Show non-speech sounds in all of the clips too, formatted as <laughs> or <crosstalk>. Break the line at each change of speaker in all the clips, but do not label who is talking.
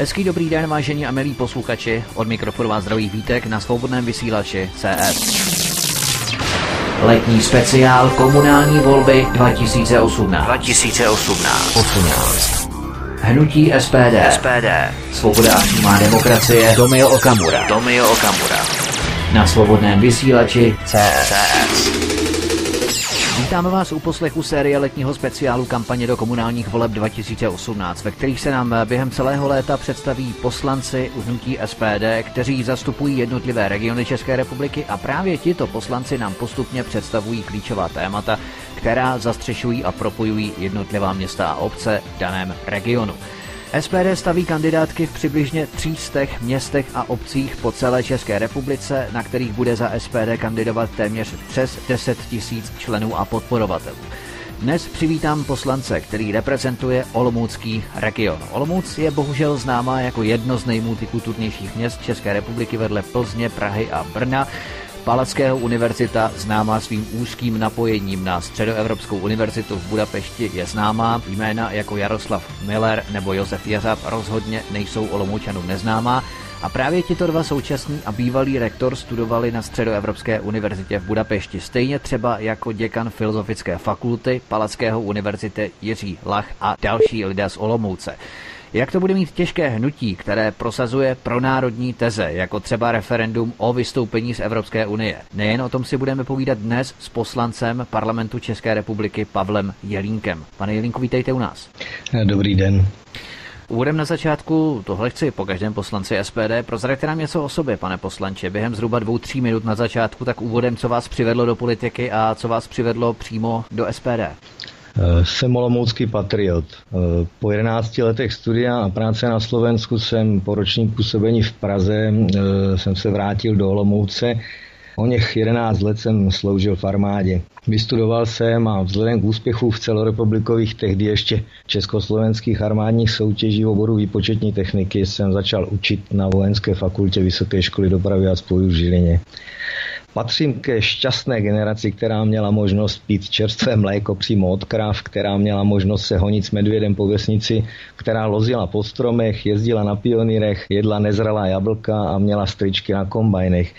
Hezký dobrý den, vážení a milí posluchači. Od mikrofonu vás zdraví Vítek na svobodném vysílači CS. Letní speciál komunální volby 2018.
2018.
18. Hnutí SPD.
SPD.
Svoboda a přímá demokracie. Tomio Okamura.
Tomio Okamura.
Na svobodném vysílači CS.
CS.
Vítáme vás u poslechu série letního speciálu kampaně do komunálních voleb 2018, ve kterých se nám během celého léta představí poslanci hnutí SPD, kteří zastupují jednotlivé regiony České republiky a právě tito poslanci nám postupně představují klíčová témata, která zastřešují a propojují jednotlivá města a obce v daném regionu. SPD staví kandidátky v přibližně 300 městech a obcích po celé České republice, na kterých bude za SPD kandidovat téměř přes 10 tisíc členů a podporovatelů. Dnes přivítám poslance, který reprezentuje Olomoucký region. Olomouc je bohužel známá jako jedno z nejmultikulturnějších měst České republiky vedle Plzně, Prahy a Brna. Palackého univerzita, známá svým úzkým napojením na Středoevropskou univerzitu v Budapešti, je známá. Jména jako Jaroslav Miller nebo Josef Jeřab rozhodně nejsou Olomoučanům neznámá. A právě tito dva současní a bývalý rektor studovali na Středoevropské univerzitě v Budapešti, stejně třeba jako děkan Filozofické fakulty Palackého univerzity Jiří Lach a další lidé z Olomouce. Jak to bude mít těžké hnutí, které prosazuje pronárodní teze, jako třeba referendum o vystoupení z Evropské unie? Nejen o tom si budeme povídat dnes s poslancem parlamentu České republiky Pavlem Jelínkem. Pane Jelínku, vítejte u nás.
Dobrý den.
Úvodem na začátku, tohle chci po každém poslanci SPD, prozraďte nám něco o sobě, pane poslanče, během zhruba dvou, tří minut na začátku, tak úvodem, co vás přivedlo do politiky a co vás přivedlo přímo do SPD.
Jsem olomoucký patriot. Po 11 letech studia a práce na Slovensku jsem po ročním působení v Praze jsem se vrátil do Olomouce. O něch 11 let jsem sloužil v armádě. Vystudoval jsem a vzhledem k úspěchu v celorepublikových tehdy ještě československých armádních soutěží v oboru výpočetní techniky jsem začal učit na vojenské fakultě Vysoké školy dopravy a spojů v Žilině. Patřím ke šťastné generaci, která měla možnost pít čerstvé mléko přímo od kráv, která měla možnost se honit s medvědem po vesnici, která lozila po stromech, jezdila na pionýrech, jedla nezralá jablka a měla stričky na kombajnech.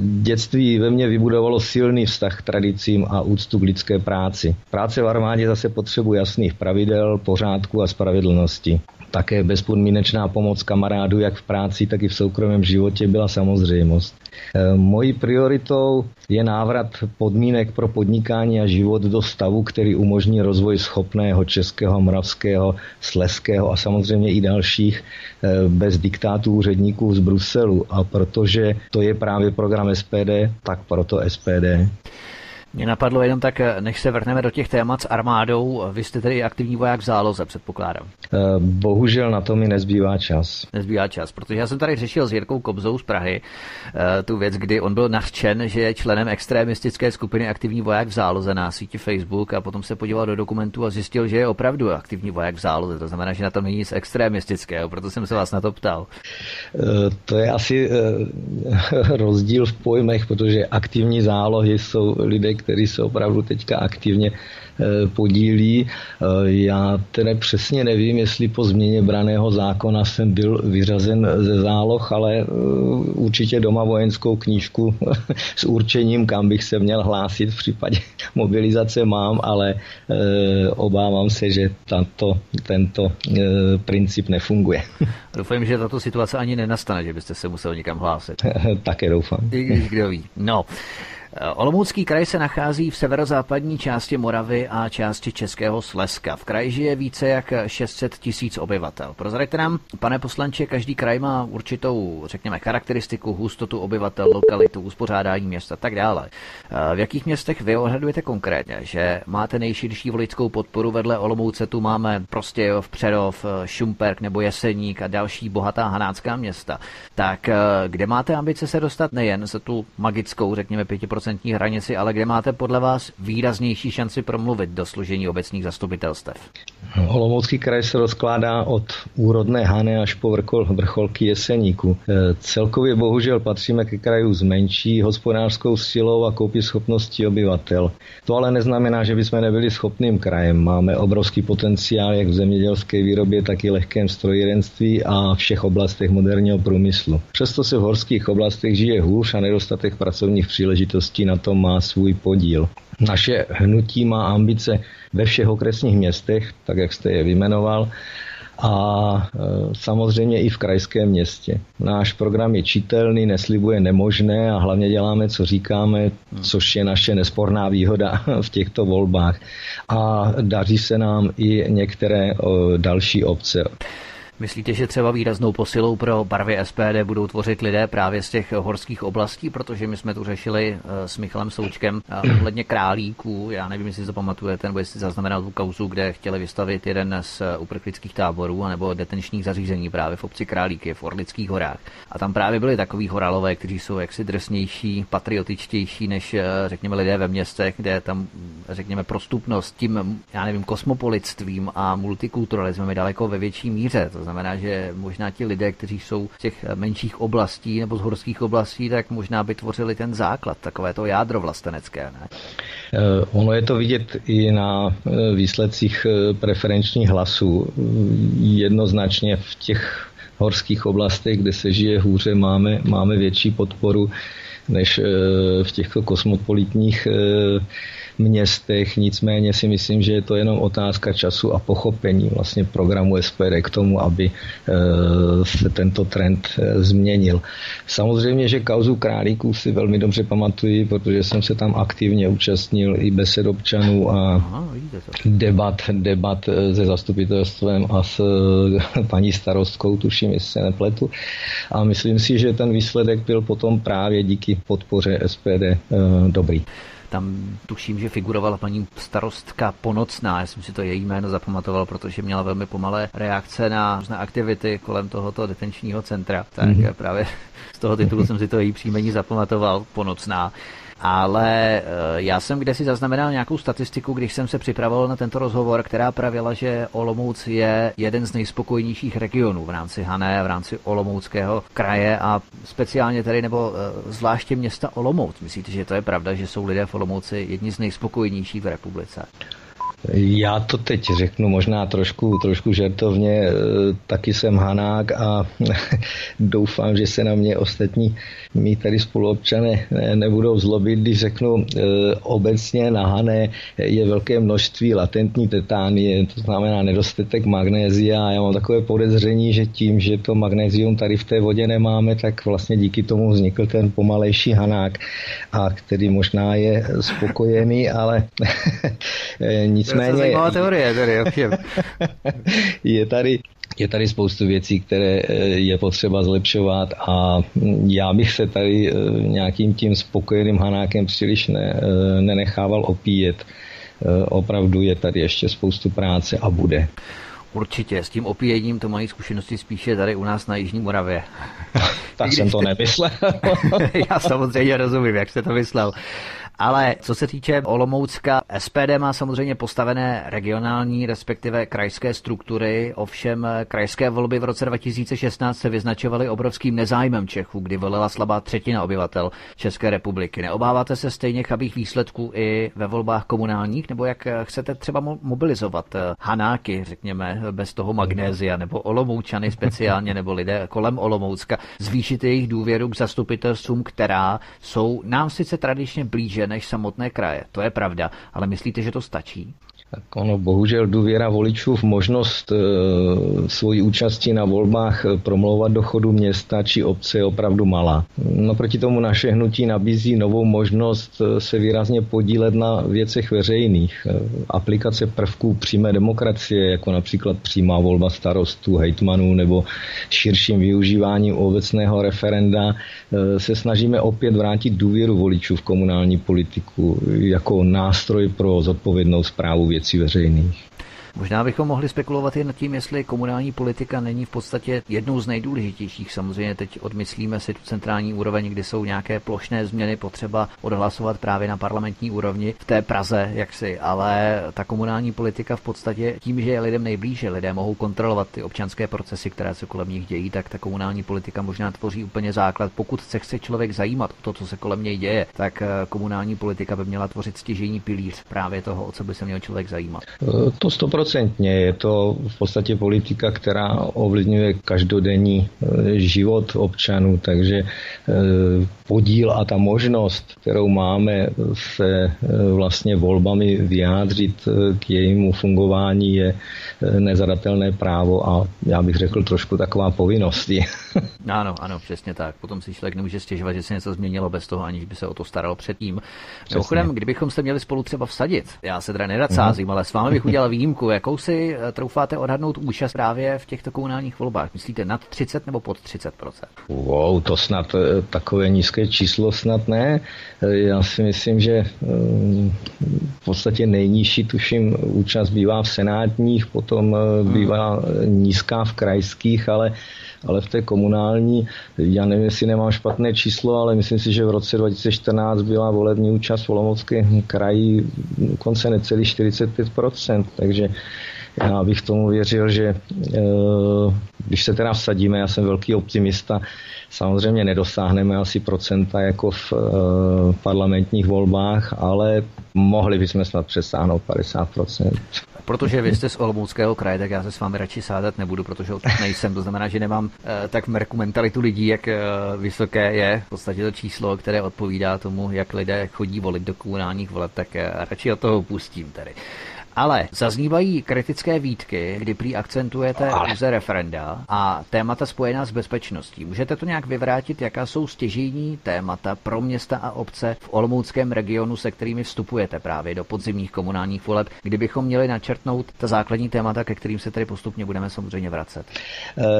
Dětství ve mně vybudovalo silný vztah k tradicím a úctu k lidské práci. Práce v armádě zase potřebuje jasných pravidel, pořádku a spravedlnosti. Také bezpodmínečná pomoc kamarádů jak v práci, tak i v soukromém životě byla samozřejmost. Mojí prioritou je návrat podmínek pro podnikání a život do stavu, který umožní rozvoj schopného českého, moravského, sleského a samozřejmě i dalších bez diktátů úředníků z Bruselu. A protože to je právě program SPD, tak proto SPD.
Mě napadlo jenom tak, než se vrhneme do těch témat s armádou, vy jste tedy aktivní voják v záloze, předpokládám.
Bohužel na to mi nezbývá čas.
Nezbývá čas, protože já jsem tady řešil s Jirkou Kobzou z Prahy tu věc, kdy on byl nařčen, že je členem extremistické skupiny aktivní voják v záloze na síti Facebook a potom se podíval do dokumentů a zjistil, že je opravdu aktivní voják v záloze. To znamená, že na tom není nic extremistického, proto jsem se vás na to ptal.
To je asi <laughs> rozdíl v pojmech, protože aktivní zálohy jsou lidé, který se opravdu teďka aktivně podílí. Já tedy přesně nevím, jestli po změně braného zákona jsem byl vyřazen ze záloh, ale určitě doma vojenskou knížku <laughs> s určením, kam bych se měl hlásit v případě <laughs> mobilizace mám, ale obávám se, že tato, tento princip nefunguje. <laughs>
Doufám, že tato situace ani nenastane, že byste se musel někam hlásit.
Také doufám.
I když kdo ví. No, Olomoucký kraj se nachází v severozápadní části Moravy a části Českého Slezska. V kraji žije více jak 600 tisíc obyvatel. Prozraďte nám, pane poslanče, každý kraj má určitou, řekněme, charakteristiku, hustotu obyvatel, lokalitu, uspořádání města a tak dále. V jakých městech vy odhadujete konkrétně, že máte nejširší voličskou podporu vedle Olomouce, tu máme Prostějov, Přerov, Šumperk nebo Jeseník a další bohatá hanácká města. Tak kde máte ambice se dostat nejen za tu magickou, řekněme, 5% 20% hranici, ale kde máte podle vás výraznější šanci promluvit do složení obecních zastupitelstev?
Olomoucký kraj se rozkládá od úrodné Hany až po vrchol, vrcholky Jeseníku. E, celkově bohužel patříme ke kraju s menší hospodářskou silou a koupí schopností obyvatel. To ale neznamená, že bychom nebyli schopným krajem. Máme obrovský potenciál jak v zemědělské výrobě, tak i lehkém strojírenství a všech oblastech moderního průmyslu. Přesto se v horských oblastech žije hůř a nedostatek pracovních příležitostí na tom má svůj podíl. Naše hnutí má ambice ve všech okresních městech, tak jak jste je vyjmenoval, a e, samozřejmě i v krajském městě. Náš program je čitelný, neslibuje nemožné a hlavně děláme, co říkáme, což je naše nesporná výhoda <laughs> v těchto volbách. A daří se nám i některé další obce.
Myslíte, že třeba výraznou posilou pro barvy SPD budou tvořit lidé právě z těch horských oblastí, protože my jsme tu řešili eh, s Michalem Součkem eh, ohledně králíků. Já nevím, jestli to pamatujete, nebo jestli zaznamenal tu kauzu, kde chtěli vystavit jeden z eh, uprchlických táborů nebo detenčních zařízení právě v obci Králíky v Orlických horách. A tam právě byli takový horalové, kteří jsou jaksi drsnější, patriotičtější než řekněme lidé ve městech, kde tam řekněme prostupnost tím, já nevím, kosmopolitstvím a multikulturalismem je daleko ve větší míře. To znamená, že možná ti lidé, kteří jsou z těch menších oblastí nebo z horských oblastí, tak možná by tvořili ten základ, takové to jádro vlastenecké. Ne?
Eh, ono je to vidět i na eh, výsledcích eh, preferenčních hlasů. Jednoznačně v těch horských oblastech, kde se žije hůře, máme, máme větší podporu než v těchto kosmopolitních městech, nicméně si myslím, že je to jenom otázka času a pochopení vlastně programu SPD k tomu, aby eh, se tento trend eh, změnil. Samozřejmě, že kauzu králíků si velmi dobře pamatuji, protože jsem se tam aktivně účastnil i besed občanů a debat, debat eh, se zastupitelstvem a s paní starostkou, tuším, jestli se nepletu. A myslím si, že ten výsledek byl potom právě díky podpoře SPD dobrý.
Tam tuším, že figurovala paní starostka Ponocná, já jsem si to její jméno zapamatoval, protože měla velmi pomalé reakce na různé aktivity kolem tohoto detenčního centra. Tak mm-hmm. právě z toho titulu jsem si to její příjmení zapamatoval, Ponocná ale eh, já jsem kde si zaznamenal nějakou statistiku, když jsem se připravoval na tento rozhovor, která pravila, že Olomouc je jeden z nejspokojnějších regionů v rámci Hané, v rámci Olomouckého kraje a speciálně tedy nebo eh, zvláště města Olomouc. Myslíte, že to je pravda, že jsou lidé v Olomouci jedni z nejspokojenějších v republice?
Já to teď řeknu možná trošku, trošku žertovně, e, taky jsem Hanák a <laughs> doufám, že se na mě ostatní mý tady spoluobčané nebudou zlobit, když řeknu e, obecně na Hané je velké množství latentní tetánie, to znamená nedostatek magnézia. A já mám takové podezření, že tím, že to magnézium tady v té vodě nemáme, tak vlastně díky tomu vznikl ten pomalejší Hanák, a který možná je spokojený, ale <laughs> nic
Nicméně... To je zajímavá teorie, tady, <laughs>
je tady je tady spoustu věcí, které eh, je potřeba zlepšovat a já bych se tady eh, nějakým tím spokojeným hanákem příliš ne, eh, nenechával opíjet. Opravdu je tady ještě spoustu práce a bude.
Určitě, s tím opíjením to mají zkušenosti spíše tady u nás na Jižní Moravě. <laughs>
tak jsem to nemyslel. <laughs>
Já samozřejmě rozumím, jak jste to myslel. Ale co se týče Olomoucka, SPD má samozřejmě postavené regionální, respektive krajské struktury, ovšem krajské volby v roce 2016 se vyznačovaly obrovským nezájmem Čechů, kdy volila slabá třetina obyvatel České republiky. Neobáváte se stejně chabých výsledků i ve volbách komunálních, nebo jak chcete třeba mobilizovat Hanáky, řekněme, bez toho magnézia, nebo Olomoučany speciálně, nebo lidé kolem Olomoucka, zvýšit jejich důvěru k zastupitelstvům, která jsou nám sice tradičně blíže než samotné kraje. To je pravda, ale myslíte, že to stačí?
Tak ono, bohužel důvěra voličů v možnost e, svojí účasti na volbách eh, promlouvat do chodu města či obce je opravdu malá. No proti tomu naše hnutí nabízí novou možnost eh, se výrazně podílet na věcech veřejných. Aplikace prvků přímé demokracie, jako například přímá volba starostů, hejtmanů nebo širším využíváním obecného referenda, e, se snažíme opět vrátit důvěru voličů v komunální politiku jako nástroj pro zodpovědnou zprávu věcí věcí veřejných.
Možná bychom mohli spekulovat i nad tím, jestli komunální politika není v podstatě jednou z nejdůležitějších. Samozřejmě teď odmyslíme si tu centrální úroveň, kdy jsou nějaké plošné změny potřeba odhlasovat právě na parlamentní úrovni v té Praze, jaksi, ale ta komunální politika v podstatě tím, že je lidem nejblíže, lidé mohou kontrolovat ty občanské procesy, které se kolem nich dějí, tak ta komunální politika možná tvoří úplně základ. Pokud se chce člověk zajímat o to, co se kolem něj děje, tak eh, komunální politika by měla tvořit stěžení pilíř právě toho, o co by se měl člověk zajímat.
Eh, to stoprocentně. Je to v podstatě politika, která ovlivňuje každodenní eh, život občanů, takže podíl a ta možnost, kterou máme se vlastně volbami vyjádřit k jejímu fungování je nezadatelné právo a já bych řekl trošku taková povinnost. <laughs>
ano, ano, přesně tak. Potom si člověk nemůže stěžovat, že se něco změnilo bez toho, aniž by se o to staral předtím. Mimochodem, kdybychom se měli spolu třeba vsadit, já se teda nerad sázím, ale s vámi bych udělal výjimku. Jakou si eh, troufáte odhadnout účast právě v těchto komunálních volbách? Myslíte nad 30 nebo pod 30%
Wow, to snad eh, takové nízké číslo snad ne. Eh, já si myslím, že v podstatě nejnižší, tuším, účast bývá v senátních, potom bývá nízká v krajských, ale ale v té komunální, já nevím, jestli nemám špatné číslo, ale myslím si, že v roce 2014 byla volební účast v Olomouckém kraji konce necelých 45%, takže já bych tomu věřil, že eh, když se teda vsadíme, já jsem velký optimista, samozřejmě nedosáhneme asi procenta jako v eh, parlamentních volbách, ale mohli bychom snad přesáhnout 50%.
Protože vy jste z Olomouckého kraje, tak já se s vámi radši sádat nebudu, protože odtud nejsem. To znamená, že nemám eh, tak merku mentalitu lidí, jak eh, vysoké je v podstatě to číslo, které odpovídá tomu, jak lidé chodí volit do komunálních voleb, tak eh, radši od toho pustím tedy. Ale zaznívají kritické výtky, kdy prý akcentujete pouze referenda a témata spojená s bezpečností. Můžete to nějak vyvrátit, jaká jsou stěžejní témata pro města a obce v Olomouckém regionu, se kterými vstupujete právě do podzimních komunálních voleb, kdybychom měli načrtnout ta základní témata, ke kterým se tedy postupně budeme samozřejmě vracet?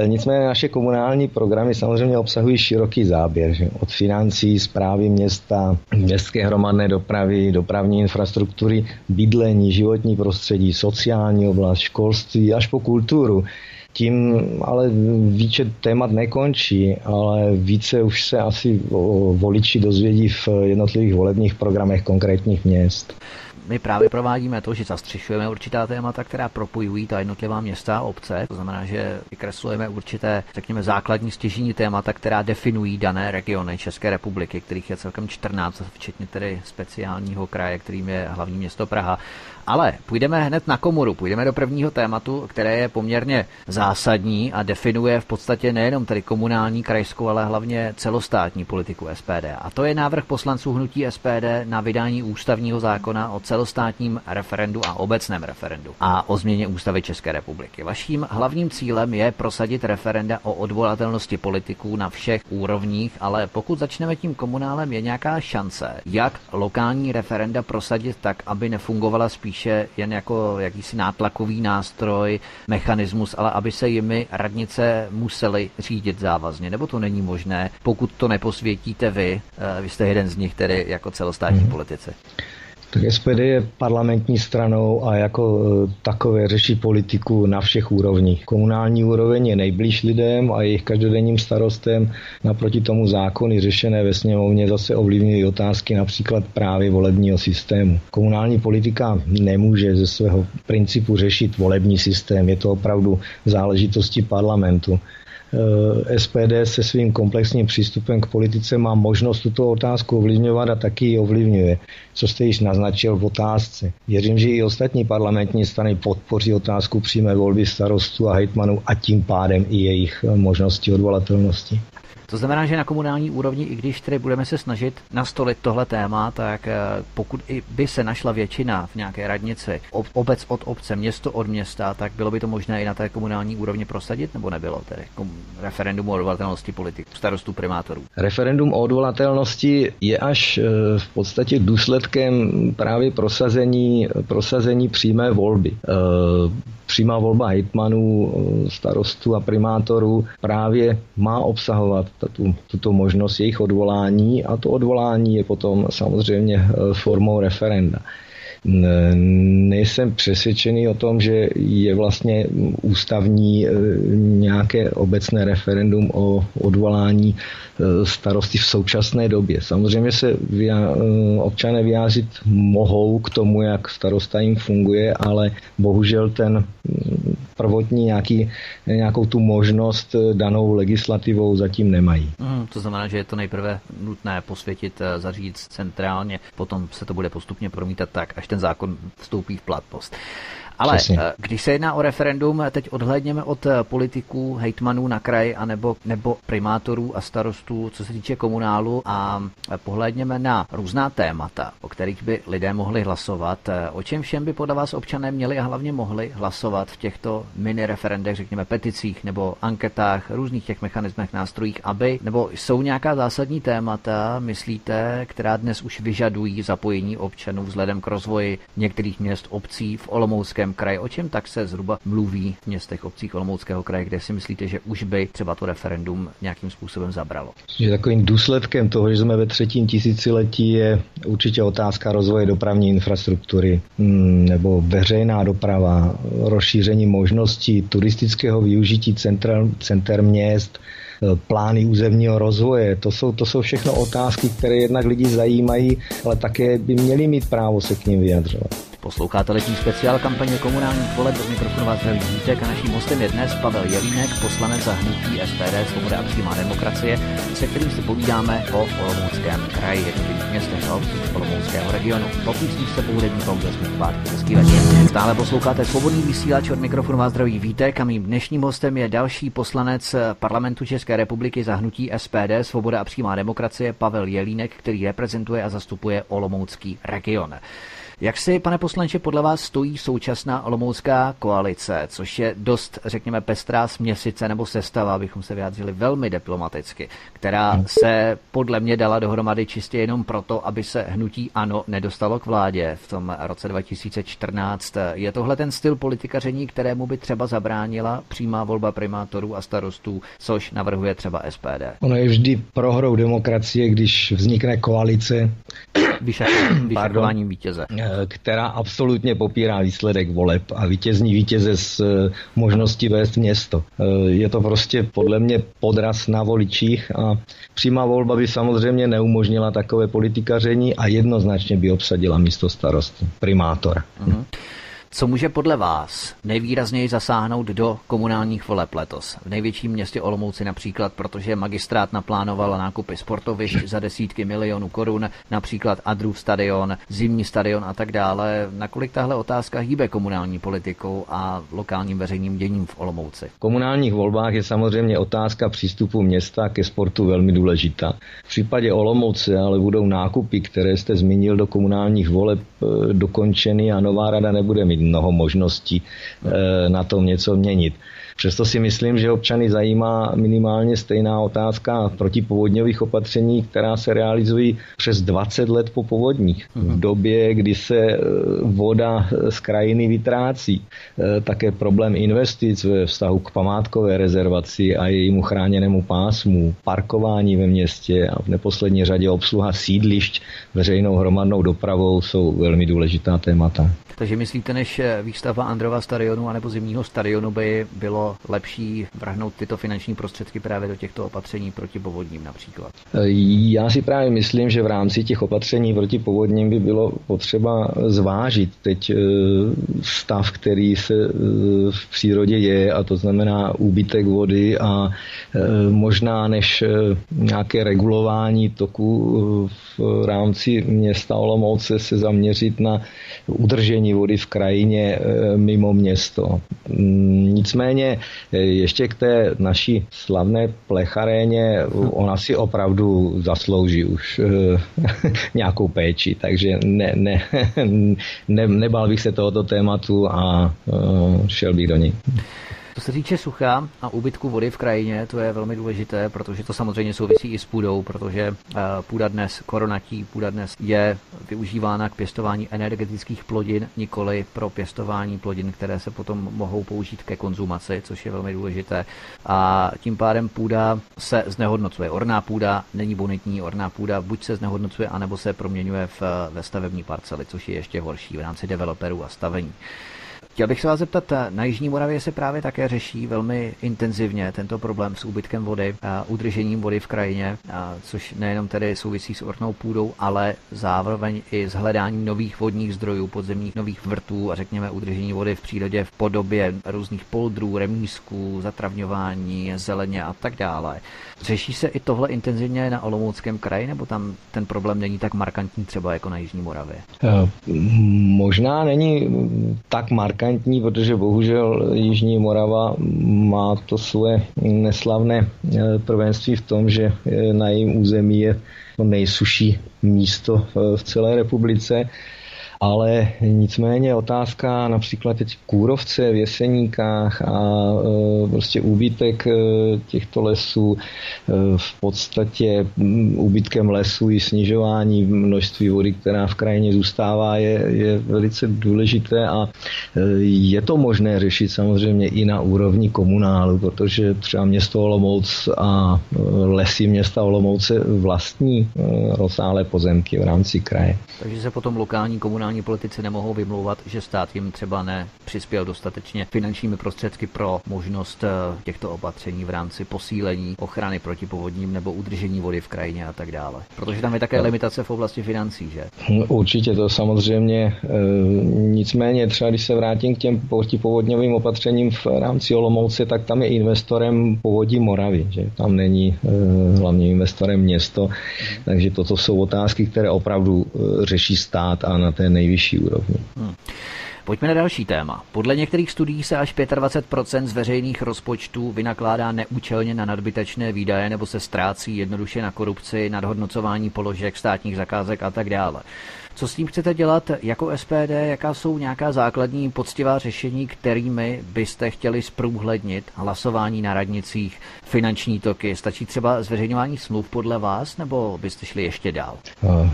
E, nicméně naše komunální programy samozřejmě obsahují široký záběr, že? od financí, zprávy města, městské hromadné dopravy, dopravní infrastruktury, bydlení, životní prostředí, sociální oblast, školství až po kulturu. Tím ale výčet témat nekončí, ale více už se asi voliči dozvědí v jednotlivých volebních programech konkrétních měst
my právě provádíme to, že zastřešujeme určitá témata, která propojují ta jednotlivá města a obce. To znamená, že vykreslujeme určité, řekněme, základní stěžení témata, která definují dané regiony České republiky, kterých je celkem 14, včetně tedy speciálního kraje, kterým je hlavní město Praha. Ale půjdeme hned na komoru, půjdeme do prvního tématu, které je poměrně zásadní a definuje v podstatě nejenom tedy komunální, krajskou, ale hlavně celostátní politiku SPD. A to je návrh poslanců hnutí SPD na vydání ústavního zákona o celostátním referendu a obecném referendu a o změně ústavy České republiky. Vaším hlavním cílem je prosadit referenda o odvolatelnosti politiků na všech úrovních, ale pokud začneme tím komunálem, je nějaká šance, jak lokální referenda prosadit tak, aby nefungovala spíš spíše jen jako jakýsi nátlakový nástroj, mechanismus, ale aby se jimi radnice musely řídit závazně, nebo to není možné, pokud to neposvětíte vy, eh, vy jste jeden z nich tedy jako celostátní mm-hmm. politici.
Tak SPD je parlamentní stranou a jako e, takové řeší politiku na všech úrovních. Komunální úroveň je nejblíž lidem a jejich každodenním starostem. Naproti tomu zákony řešené ve sněmovně zase ovlivňují otázky například právě volebního systému. Komunální politika nemůže ze svého principu řešit volební systém. Je to opravdu záležitosti parlamentu. Eh, SPD se svým komplexním přístupem k politice má možnost tuto otázku ovlivňovat a taky ji ovlivňuje, co jste již naznačil v otázce. Věřím, že i ostatní parlamentní strany podpoří otázku přímé volby starostů a hejtmanů a tím pádem i jejich možnosti odvolatelnosti.
To znamená, že na komunální úrovni, i když tedy budeme se snažit nastolit tohle téma, tak eh, pokud i by se našla většina v nějaké radnici, obec od obce, město od města, tak bylo by to možné i na té komunální úrovni prosadit, nebo nebylo tedy referendum o odvolatelnosti politiků, starostů, primátorů?
Referendum o odvolatelnosti je až eh, v podstatě důsledkem právě prosazení, prosazení přímé volby. Eh, přímá volba hejtmanů, starostů a primátorů právě má obsahovat tu, tuto možnost jejich odvolání a to odvolání je potom samozřejmě eh, formou referenda. Nejsem přesvědčený o tom, že je vlastně ústavní nějaké obecné referendum o odvolání starosty v současné době. Samozřejmě se občané vyjádřit mohou k tomu, jak starosta jim funguje, ale bohužel ten prvotní nějaký, nějakou tu možnost eh, danou legislativou zatím nemají.
Mm, to znamená, že je to nejprve nutné posvětit, eh, zařídit centrálně, potom se to bude postupně promítat tak, až ten zákon vstoupí v platnost. Ale Přesně. Eh, když se jedná o referendum, teď odhledněme od eh, politiků, hejtmanů na kraj anebo, nebo primátorů a starostů, co se týče komunálu a eh, pohledněme na různá témata, o kterých by lidé mohli hlasovat. O čem všem by podle vás občané měli a hlavně mohli hlasovat v těchto mini referendech, řekněme peticích nebo anketách, různých těch mechanismech, nástrojích, aby, nebo jsou nějaká zásadní témata, myslíte, která dnes už vyžadují zapojení občanů vzhledem k rozvoji některých měst, obcí v Olomouckém kraji. O čem tak se zhruba mluví v městech, obcích Olomouckého kraje, kde si myslíte, že už by třeba to referendum nějakým způsobem zabralo?
Že takovým důsledkem toho, že jsme ve třetím tisíciletí, je určitě otázka rozvoje dopravní infrastruktury hmm, nebo veřejná doprava, rozšíření možností turistického využití centra, center měst, plány územního rozvoje. To jsou, to jsou všechno otázky, které jednak lidi zajímají, ale také by měli mít právo se k ním vyjadřovat.
Posloucháte letní speciál kampaně komunálních voleb do mikrofonu vás zdraví Vítek a naším hostem je dnes Pavel Jelínek, poslanec za hnutí SPD Svoboda a přímá demokracie, se kterým se povídáme o Olomouckém kraji, jednotlivých městech a obcích Olomouckého regionu. Pokud se po hudební pauze zpátky hezký večer. Stále posloucháte svobodný vysílač od mikrofonu vás zdraví Vítek a mým dnešním hostem je další poslanec parlamentu České republiky za hnutí SPD Svoboda a přímá demokracie Pavel Jelínek, který reprezentuje a zastupuje Olomoucký region. Jak si, pane poslanče, podle vás stojí současná olomoucká koalice, což je dost, řekněme, pestrá směsice nebo sestava, abychom se vyjádřili velmi diplomaticky, která se podle mě dala dohromady čistě jenom proto, aby se hnutí ANO nedostalo k vládě v tom roce 2014. Je tohle ten styl politikaření, kterému by třeba zabránila přímá volba primátorů a starostů, což navrhuje třeba SPD?
Ono je vždy prohrou demokracie, když vznikne koalice.
Vyšakováním vítěze.
Která absolutně popírá výsledek voleb a vítězní vítěze z eh, možnosti vést město. Eh, je to prostě podle mě podraz na voličích a přímá volba by samozřejmě neumožnila takové politikaření a jednoznačně by obsadila místo starosti, primátora. Uh-huh.
Co může podle vás nejvýrazněji zasáhnout do komunálních voleb letos? V největším městě Olomouci například, protože magistrát naplánoval nákupy sportovišť za desítky milionů korun, například Adrův stadion, zimní stadion a tak dále. Nakolik tahle otázka hýbe komunální politikou a lokálním veřejným děním v Olomouci?
V komunálních volbách je samozřejmě otázka přístupu města ke sportu velmi důležitá. V případě Olomouce ale budou nákupy, které jste zmínil do komunálních voleb, eh, dokončeny a nová rada nebude mít mnoho možností eh, na tom něco měnit. Přesto si myslím, že občany zajímá minimálně stejná otázka protipovodňových opatření, která se realizují přes 20 let po povodních. V mhm. době, kdy se eh, voda z krajiny vytrácí. Eh, také problém investic ve vztahu k památkové rezervaci a jejímu chráněnému pásmu, parkování ve městě a v neposlední řadě obsluha sídlišť veřejnou hromadnou dopravou jsou velmi důležitá témata.
Takže myslíte, než výstava Androva stadionu anebo zimního stadionu by bylo lepší vrhnout tyto finanční prostředky právě do těchto opatření proti povodním například?
Já si právě myslím, že v rámci těch opatření proti povodním by bylo potřeba zvážit teď eh, stav, který se eh, v přírodě je, a to znamená úbytek vody a eh, možná než nějaké regulování toku v rámci města Olomouce se zaměřit na udržení vody v krajině mimo město. Mm, nicméně ještě k té naší slavné plecharéně, ona si opravdu zaslouží už eh, <laughs> nějakou péči, takže ne, ne, <laughs> ne, nebal bych se tohoto tématu a eh, šel bych do ní.
Co se týče sucha a úbytku vody v krajině, to je velmi důležité, protože to samozřejmě souvisí i s půdou, protože eh, půda dnes, koronatí půda dnes je využívána k pěstování energetických plodin, nikoli pro pěstování plodin, které se potom mohou použít ke konzumaci, což je velmi důležité. A tím pádem půda se znehodnocuje. Orná půda není bonitní, orná půda buď se znehodnocuje, anebo se proměňuje v, ve stavební parcely, což je ještě horší v rámci developerů a stavení. Chtěl bych se vás zeptat, na Jižní Moravě se právě také řeší velmi intenzivně tento problém s úbytkem vody a udržením vody v krajině, a což nejenom tedy souvisí s ornou půdou, ale zároveň i s hledáním nových vodních zdrojů, podzemních nových vrtů a řekněme udržení vody v přírodě v podobě různých poldrů, remísků, zatravňování, zeleně a tak dále. Řeší se i tohle intenzivně na Olomouckém kraji, nebo tam ten problém není tak markantní třeba jako na Jižní Moravě?
Eh, možná není tak markantní, protože bohužel Jižní Morava má to svoje neslavné eh, prvenství v tom, že eh, na jejím území je to nejsuší místo v celé republice ale nicméně otázka například teď kůrovce v Jeseníkách a e, prostě úbytek e, těchto lesů e, v podstatě úbytkem lesů i snižování množství vody, která v krajině zůstává, je, je velice důležité a je to možné řešit samozřejmě i na úrovni komunálu, protože třeba město Olomouc a lesy města Olomouce vlastní rozsáhlé pozemky v rámci kraje.
Takže se potom lokální komunální komunální politici nemohou vymlouvat, že stát jim třeba nepřispěl dostatečně finančními prostředky pro možnost eh, těchto opatření v rámci posílení ochrany proti povodním nebo udržení vody v krajině a tak dále. Protože tam je také limitace v oblasti financí, že?
Určitě to samozřejmě. Eh, nicméně třeba když se vrátím k těm protipovodňovým opatřením v rámci Olomouce, tak tam je investorem povodí Moravy, že tam není eh, hlavním investorem město, takže toto jsou otázky, které opravdu řeší stát a na té nejvyšší úrovni. Hmm.
Pojďme na další téma. Podle některých studií se až 25% z veřejných rozpočtů vynakládá neúčelně na nadbytečné výdaje nebo se ztrácí jednoduše na korupci, nadhodnocování položek, státních zakázek a tak dále. Co s tím chcete dělat jako SPD? Jaká jsou nějaká základní poctivá řešení, kterými byste chtěli zprůhlednit hlasování na radnicích, finanční toky? Stačí třeba zveřejňování smluv podle vás, nebo byste šli ještě dál?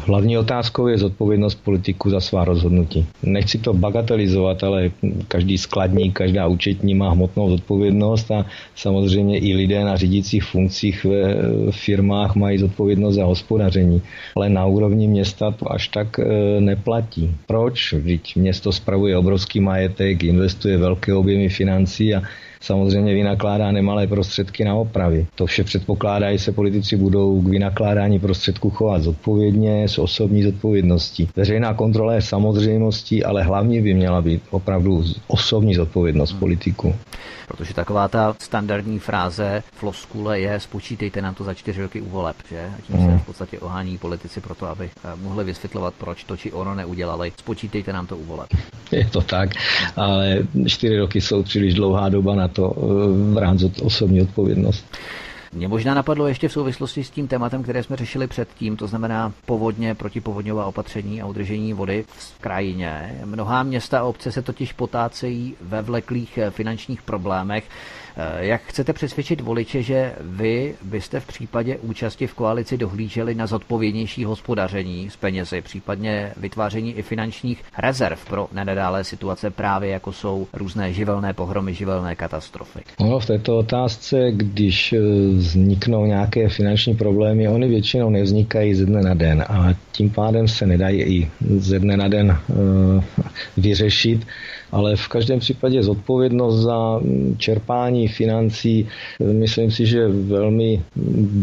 Hlavní otázkou je zodpovědnost politiku za svá rozhodnutí. Nechci to bagatelizovat, ale každý skladník, každá účetní má hmotnou zodpovědnost a samozřejmě i lidé na řídících funkcích ve firmách mají zodpovědnost za hospodaření. Ale na úrovni města to až tak E, neplatí. Proč? Vždyť město spravuje obrovský majetek, investuje velké objemy financí a samozřejmě vynakládá nemalé prostředky na opravy. To vše předpokládá, že se politici budou k vynakládání prostředků chovat zodpovědně, s osobní zodpovědností. Veřejná kontrola je samozřejmostí, ale hlavně by měla být opravdu osobní zodpovědnost hmm. politiků.
Protože taková ta standardní fráze floskule je spočítejte nám to za čtyři roky u voleb, že? A tím hmm. se v podstatě ohání politici proto, aby eh, mohli vysvětlovat, proč to či ono neudělali. Spočítejte nám to u voleb.
Je to tak, ale čtyři roky jsou příliš dlouhá doba na to eh, v rámci osobní odpovědnost.
Mě možná napadlo ještě v souvislosti s tím tématem, které jsme řešili předtím, to znamená povodně, protipovodňová opatření a udržení vody v krajině. Mnohá města a obce se totiž potácejí ve vleklých eh, finančních problémech. Eh, jak chcete přesvědčit voliče, že vy byste v případě účasti v koalici dohlíželi na zodpovědnější hospodaření s penězi, případně vytváření i finančních rezerv pro nenadálé situace právě jako jsou různé živelné pohromy, živelné katastrofy?
No, v této otázce, když eh, vzniknou nějaké finanční problémy, oni většinou nevznikají ze dne na den a tím pádem se nedají i ze dne na den uh, vyřešit ale v každém případě zodpovědnost za čerpání financí, myslím si, že velmi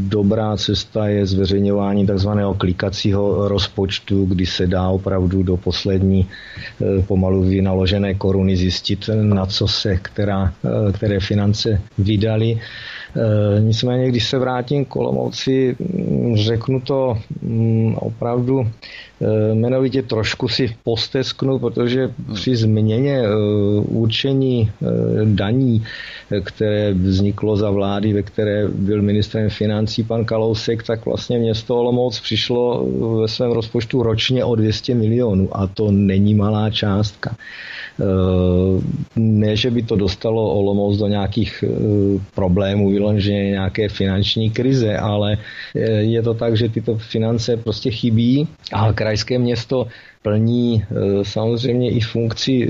dobrá cesta je zveřejňování takzvaného klikacího rozpočtu, kdy se dá opravdu do poslední eh, pomalu vynaložené koruny zjistit, na co se která, eh, které finance vydali. E, nicméně, když se vrátím k Olomouci, mm, řeknu to mm, opravdu e, jmenovitě trošku si postesknu, protože při změně e, určení daní, které vzniklo za vlády, ve které byl ministrem financí pan Kalousek, tak vlastně město Olomouc přišlo ve svém rozpočtu ročně o 200 milionů a to není malá částka. Ne, že by to dostalo Olomouc do nějakých problémů, vyloženě nějaké finanční krize, ale je to tak, že tyto finance prostě chybí a krajské město plní e, samozřejmě i funkci e,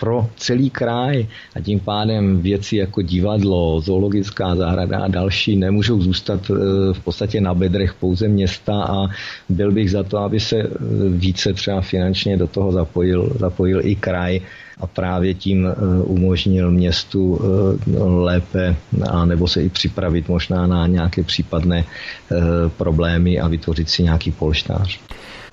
pro celý kraj a tím pádem věci jako divadlo, zoologická zahrada a další nemůžou zůstat e, v podstatě na bedrech pouze města a byl bych za to, aby se více třeba finančně do toho zapojil, zapojil i kraj a právě tím umožnil městu lépe a nebo se i připravit možná na nějaké případné problémy a vytvořit si nějaký polštář.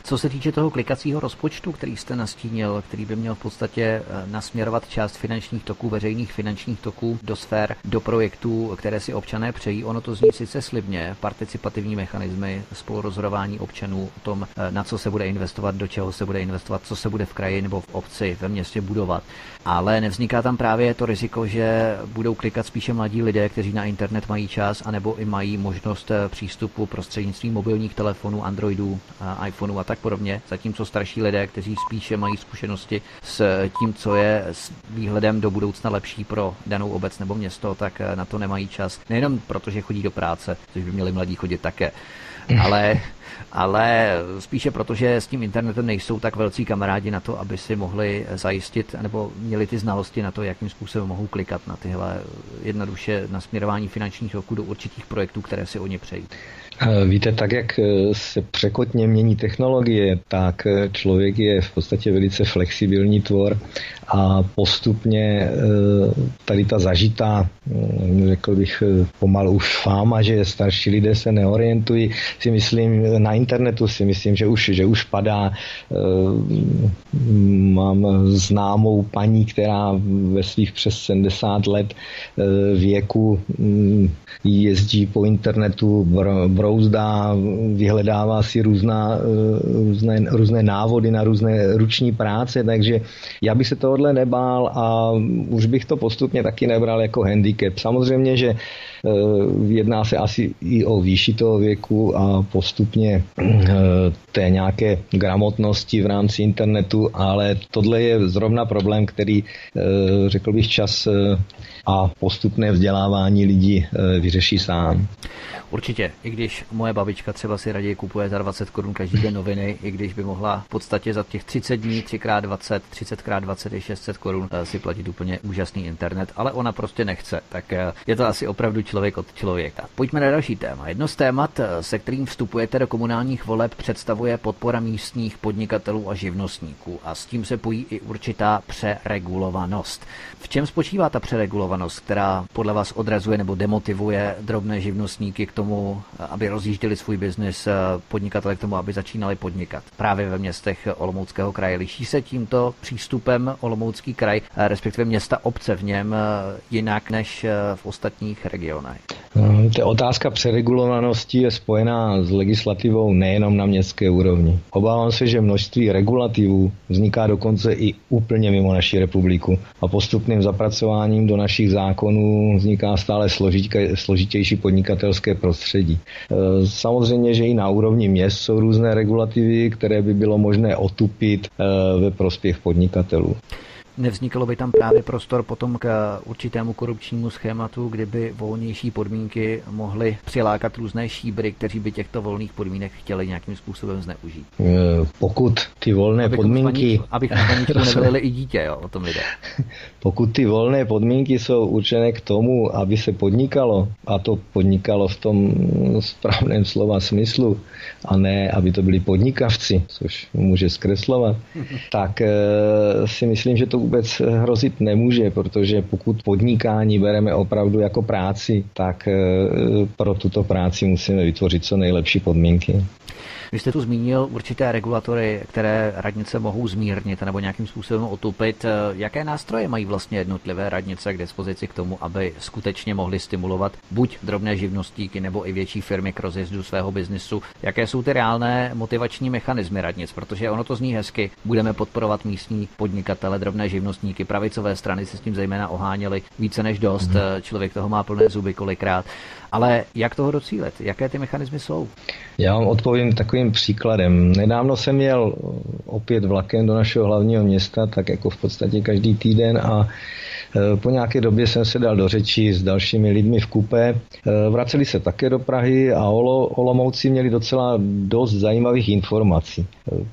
Co se týče toho klikacího rozpočtu, který jste nastínil, který by měl v podstatě eh, nasměrovat část finančních toků, veřejných finančních toků do sfér, do projektů, které si občané přejí, ono to zní sice slibně, participativní mechanismy, spolurozhodování občanů o tom, eh, na co se bude investovat, do čeho se bude investovat, co se bude v kraji nebo v obci, ve městě budovat. Ale nevzniká tam právě to riziko, že budou klikat spíše mladí lidé, kteří na internet mají čas, anebo i mají možnost eh, přístupu prostřednictvím mobilních telefonů, Androidů, iPhoneů a tak podobně, zatímco starší lidé, kteří spíše mají zkušenosti s tím, co je s výhledem do budoucna lepší pro danou obec nebo město, tak eh, na to nemají čas. Nejenom proto, že chodí do práce, což by měli mladí chodit také, <laughs> ale ale spíše proto, že s tím internetem nejsou tak velcí kamarádi na to, aby si mohli zajistit nebo měli ty znalosti na to, jakým způsobem mohou klikat na tyhle jednoduše nasměrování finančních toků do určitých projektů, které si oni přejí.
Víte, tak jak se překotně mění technologie, tak člověk je v podstatě velice flexibilní tvor a postupně eh, tady ta zažitá, hm, řekl bych eh, pomalu už fáma, že starší lidé se neorientují, si myslím, na internetu si myslím, že už, že už padá. Eh, mám známou paní, která ve svých přes 70 let věku hm, jezdí po internetu, brouzdá, vyhledává si různá, různé, různé návody na různé ruční práce, takže já bych se tohle nebál a už bych to postupně taky nebral jako handicap. Samozřejmě, že eh, jedná se asi i o výši toho věku a postupně eh, té nějaké gramotnosti v rámci internetu, ale tohle je zrovna problém, který, eh, řekl bych, čas a postupné vzdělávání lidí vyřeší sám.
Určitě, i když moje babička třeba si raději kupuje za 20 korun každý den noviny, i když by mohla v podstatě za těch 30 dní 3x20, 30x20 je 600 korun eh, si platit úplně úžasný internet, ale ona prostě nechce, tak eh, je to asi opravdu člověk od člověka. Pojďme na další téma. Jedno z témat, eh, se kterým vstupujete do komunálních voleb, představuje podpora místních podnikatelů a živnostníků a s tím se pojí i určitá přeregulovanost. V čem spočívá ta přeregulovanost, která podle vás odrazuje nebo demotivuje drobné živnostníky tomu, aby rozjížděli svůj biznis, podnikatele k tomu, aby začínali podnikat právě ve městech Olomouckého kraje? Liší se tímto přístupem Olomoucký kraj, respektive města obce v něm jinak než v ostatních regionech?
Hmm, ta otázka přeregulovanosti je spojená s legislativou nejenom na městské úrovni. Obávám se, že množství regulativů vzniká dokonce i úplně mimo naši republiku a postupným zapracováním do našich zákonů vzniká stále složitější podnikatelské prostředí. E, samozřejmě, že i na úrovni měst jsou různé regulativy, které by bylo možné otupit e, ve prospěch podnikatelů.
Nevzniklo by tam právě prostor potom k určitému korupčnímu schématu, kdyby volnější podmínky mohly přilákat různé šíbry, kteří by těchto volných podmínek chtěli nějakým způsobem zneužít.
Eh, pokud ty volné
abych
podmínky...
Abych na paničku <laughs> nevylili i dítě, jo, o tom jde.
Pokud ty volné podmínky jsou určené k tomu, aby se podnikalo, a to podnikalo v tom správném slova smyslu, a ne, aby to byli podnikavci, což může zkreslovat, <laughs> tak e, si myslím, že to vůbec hrozit nemůže, protože pokud podnikání bereme opravdu jako práci, tak e, pro tuto práci musíme vytvořit co nejlepší podmínky.
Vy jste tu zmínil určité regulatory, které radnice mohou zmírnit nebo nějakým způsobem otupit. Jaké nástroje mají vlastně jednotlivé radnice k dispozici k tomu, aby skutečně mohly stimulovat buď drobné živnostníky nebo i větší firmy k rozjezdu svého biznisu? Jaké jsou ty reálné motivační mechanismy radnic? Protože ono to zní hezky. Budeme podporovat místní podnikatele, drobné živnostníky. Pravicové strany se s tím zejména oháněly více než dost. Mm-hmm. Člověk toho má plné zuby kolikrát. Ale jak toho docílit? Jaké ty mechanismy jsou?
Já vám odpovím takovým příkladem. Nedávno jsem jel opět vlakem do našeho hlavního města, tak jako v podstatě každý týden a e, po nějaké době jsem se dal do řeči s dalšími lidmi v kupe. E, vraceli se také do Prahy a Olomouci měli docela dost zajímavých informací.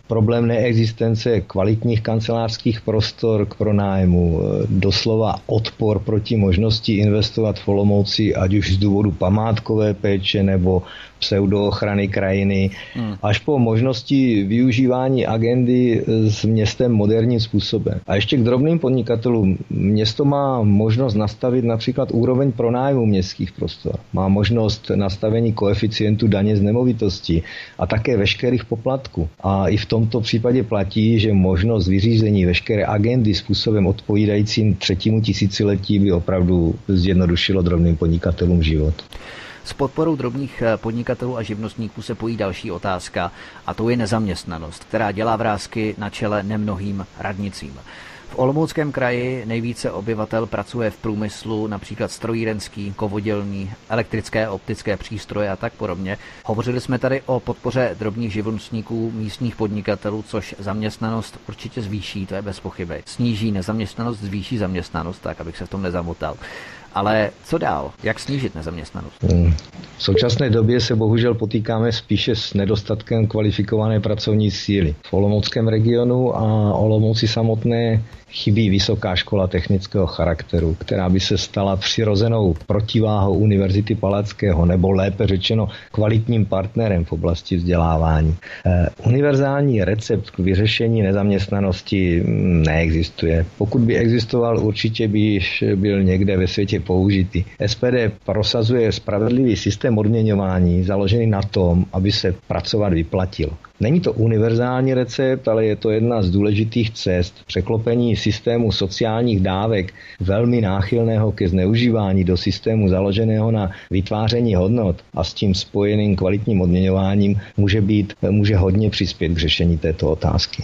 Problém neexistence kvalitních kancelářských prostor k pronájmu, doslova odpor proti možnosti investovat v Olomouci, ať už z důvodu památkové péče nebo pseudoochrany krajiny, hmm. až po možnosti využívání agendy s městem moderním způsobem. A ještě k drobným podnikatelům. Město má možnost nastavit například úroveň pronájmu městských prostor. Má možnost nastavení koeficientu daně z nemovitosti a také veškerých poplatků. A i v tomto případě platí, že možnost vyřízení veškeré agendy způsobem odpovídajícím třetímu tisíciletí by opravdu zjednodušilo drobným podnikatelům život.
S podporou drobných eh, podnikatelů a živnostníků se pojí další otázka, a to je nezaměstnanost, která dělá vrázky na čele nemnohým radnicím. V Olomouckém kraji nejvíce obyvatel pracuje v průmyslu, například strojírenský, kovodělní, elektrické, optické přístroje a tak podobně. Hovořili jsme tady o podpoře drobných živnostníků, místních podnikatelů, což zaměstnanost určitě zvýší, to je bez pochyby. Sníží nezaměstnanost, zvýší zaměstnanost, tak abych se v tom nezamotal. Ale co dál? Jak snížit nezaměstnanost? Hmm.
V současné době se bohužel potýkáme spíše s nedostatkem kvalifikované pracovní síly. V Olomouckém regionu a Olomouci samotné chybí vysoká škola technického charakteru, která by se stala přirozenou protiváhou Univerzity Palackého, nebo lépe řečeno kvalitním partnerem v oblasti vzdělávání. Eh, univerzální recept k vyřešení nezaměstnanosti mm, neexistuje. Pokud by existoval, určitě by byl někde ve světě použitý. SPD prosazuje spravedlivý systém odměňování založený na tom, aby se pracovat vyplatil. Není to univerzální recept, ale je to jedna z důležitých cest překlopení systému sociálních dávek velmi náchylného ke zneužívání do systému založeného na vytváření hodnot a s tím spojeným kvalitním odměňováním může, být, může hodně přispět k řešení této otázky.